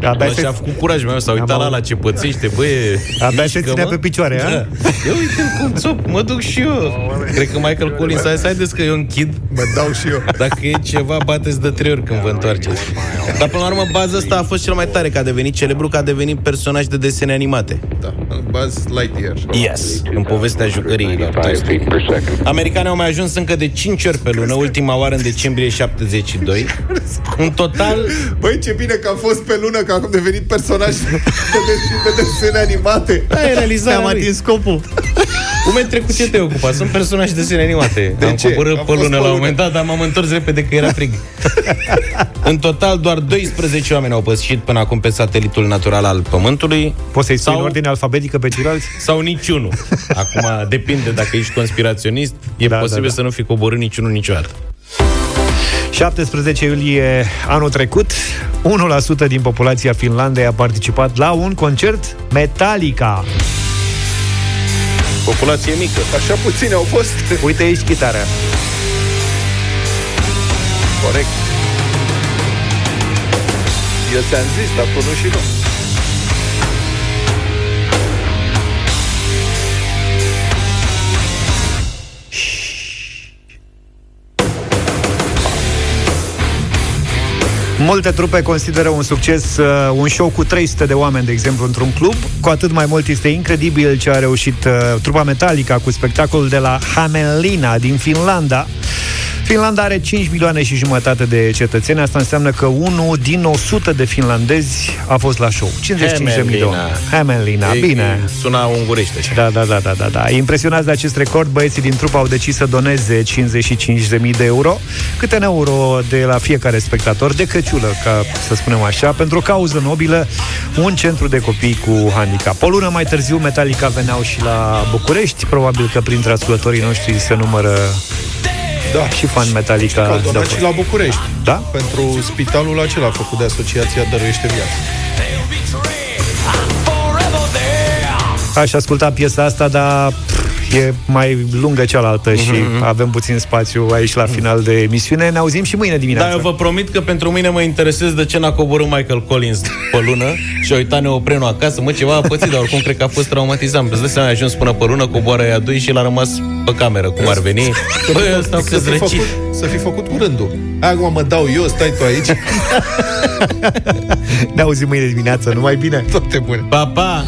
Abia Ăla se- și-a făcut curaj meu, s-a uitat Am la auzit. la ce pățește, băie. Abia se mișcă, ținea mă. pe picioare, a? da. Eu uite cum țop, mă duc și eu. Cred că Michael Collins, hai să haideți că eu închid. Mă dau și eu. Dacă e ceva, bateți de trei ori când vă întoarceți. Dar până la urmă, baza asta a fost cel mai tare, că a devenit celebru, că a devenit personaj de desene animate. Da, Buzz Lightyear. Yes, în povestea jucării la Toy Story. Americanii au mai ajuns încă de 5 ori pe lună, ultima oară în decembrie 72. În total, Băi, ce bine că am fost pe lună, că am devenit personaj de, de, de desene animate. da, e realizarea Am lui. atins scopul. Cum ai trecut ce te ocupa? Sunt personaje de desene animate. De am ce? coborât Am pe fost lună pe la un lună. moment dat, dar m-am întors repede că era frig. în total, doar 12 oameni au pășit până acum pe satelitul natural al Pământului. Poți să-i spui Sau- în ordine alfabetică pe ceilalți? Sau niciunul. Acum depinde dacă ești conspiraționist, e Da, posibil da, da. să nu fi coborât niciunul niciodată. 17 iulie anul trecut, 1% din populația Finlandei a participat la un concert Metallica. Populație mică. Așa puțini au fost. Uite aici chitara. Corect. Eu ți-am zis, dar tu nu și nu. Multe trupe consideră un succes uh, un show cu 300 de oameni, de exemplu, într-un club. Cu atât mai mult este incredibil ce a reușit uh, trupa Metallica cu spectacolul de la Hämeenlinna din Finlanda. Finlanda are 5 milioane și jumătate de cetățeni. Asta înseamnă că unul din 100 de finlandezi a fost la show. 55 de milioane. Hämeenlinna, E- bine. Suna ungurește așa. Da, da, da, da, da, da. Impresionați de acest record, băieții din trup au decis să doneze 55.000 de euro, câte un euro de la fiecare spectator, de căciulă, ca să spunem așa, pentru o cauză nobilă, un centru de copii cu handicap. O lună mai târziu, Metallica veneau și la București, probabil că printre ascultătorii noștri se numără Da. și fan Metallica. Că au de donat acolo. și la București. Da? Pentru spitalul acela făcut de Asociația Dăruiește Viață. Aș asculta piesa asta, dar pff, e mai lungă cealaltă și avem puțin spațiu aici la final de emisiune. Ne auzim și mâine dimineața. Da, eu vă promit că pentru mine mă interesez de ce n-a coborât Michael Collins pe lună și a uitat neoprenul acasă. Mă, ceva a pățit, dar oricum cred că a fost traumatizant. Îți dai seama, a ajuns până pe lună, coboară aia doi și el a rămas pe cameră, cum ar veni. Băi, ăsta a să, fost fi răcit. făcut, să fi făcut cu rândul. Hai, acum mă dau eu, stai tu aici. Ne auzim mâine dimineață, numai bine! Toate bune. Pa, pa!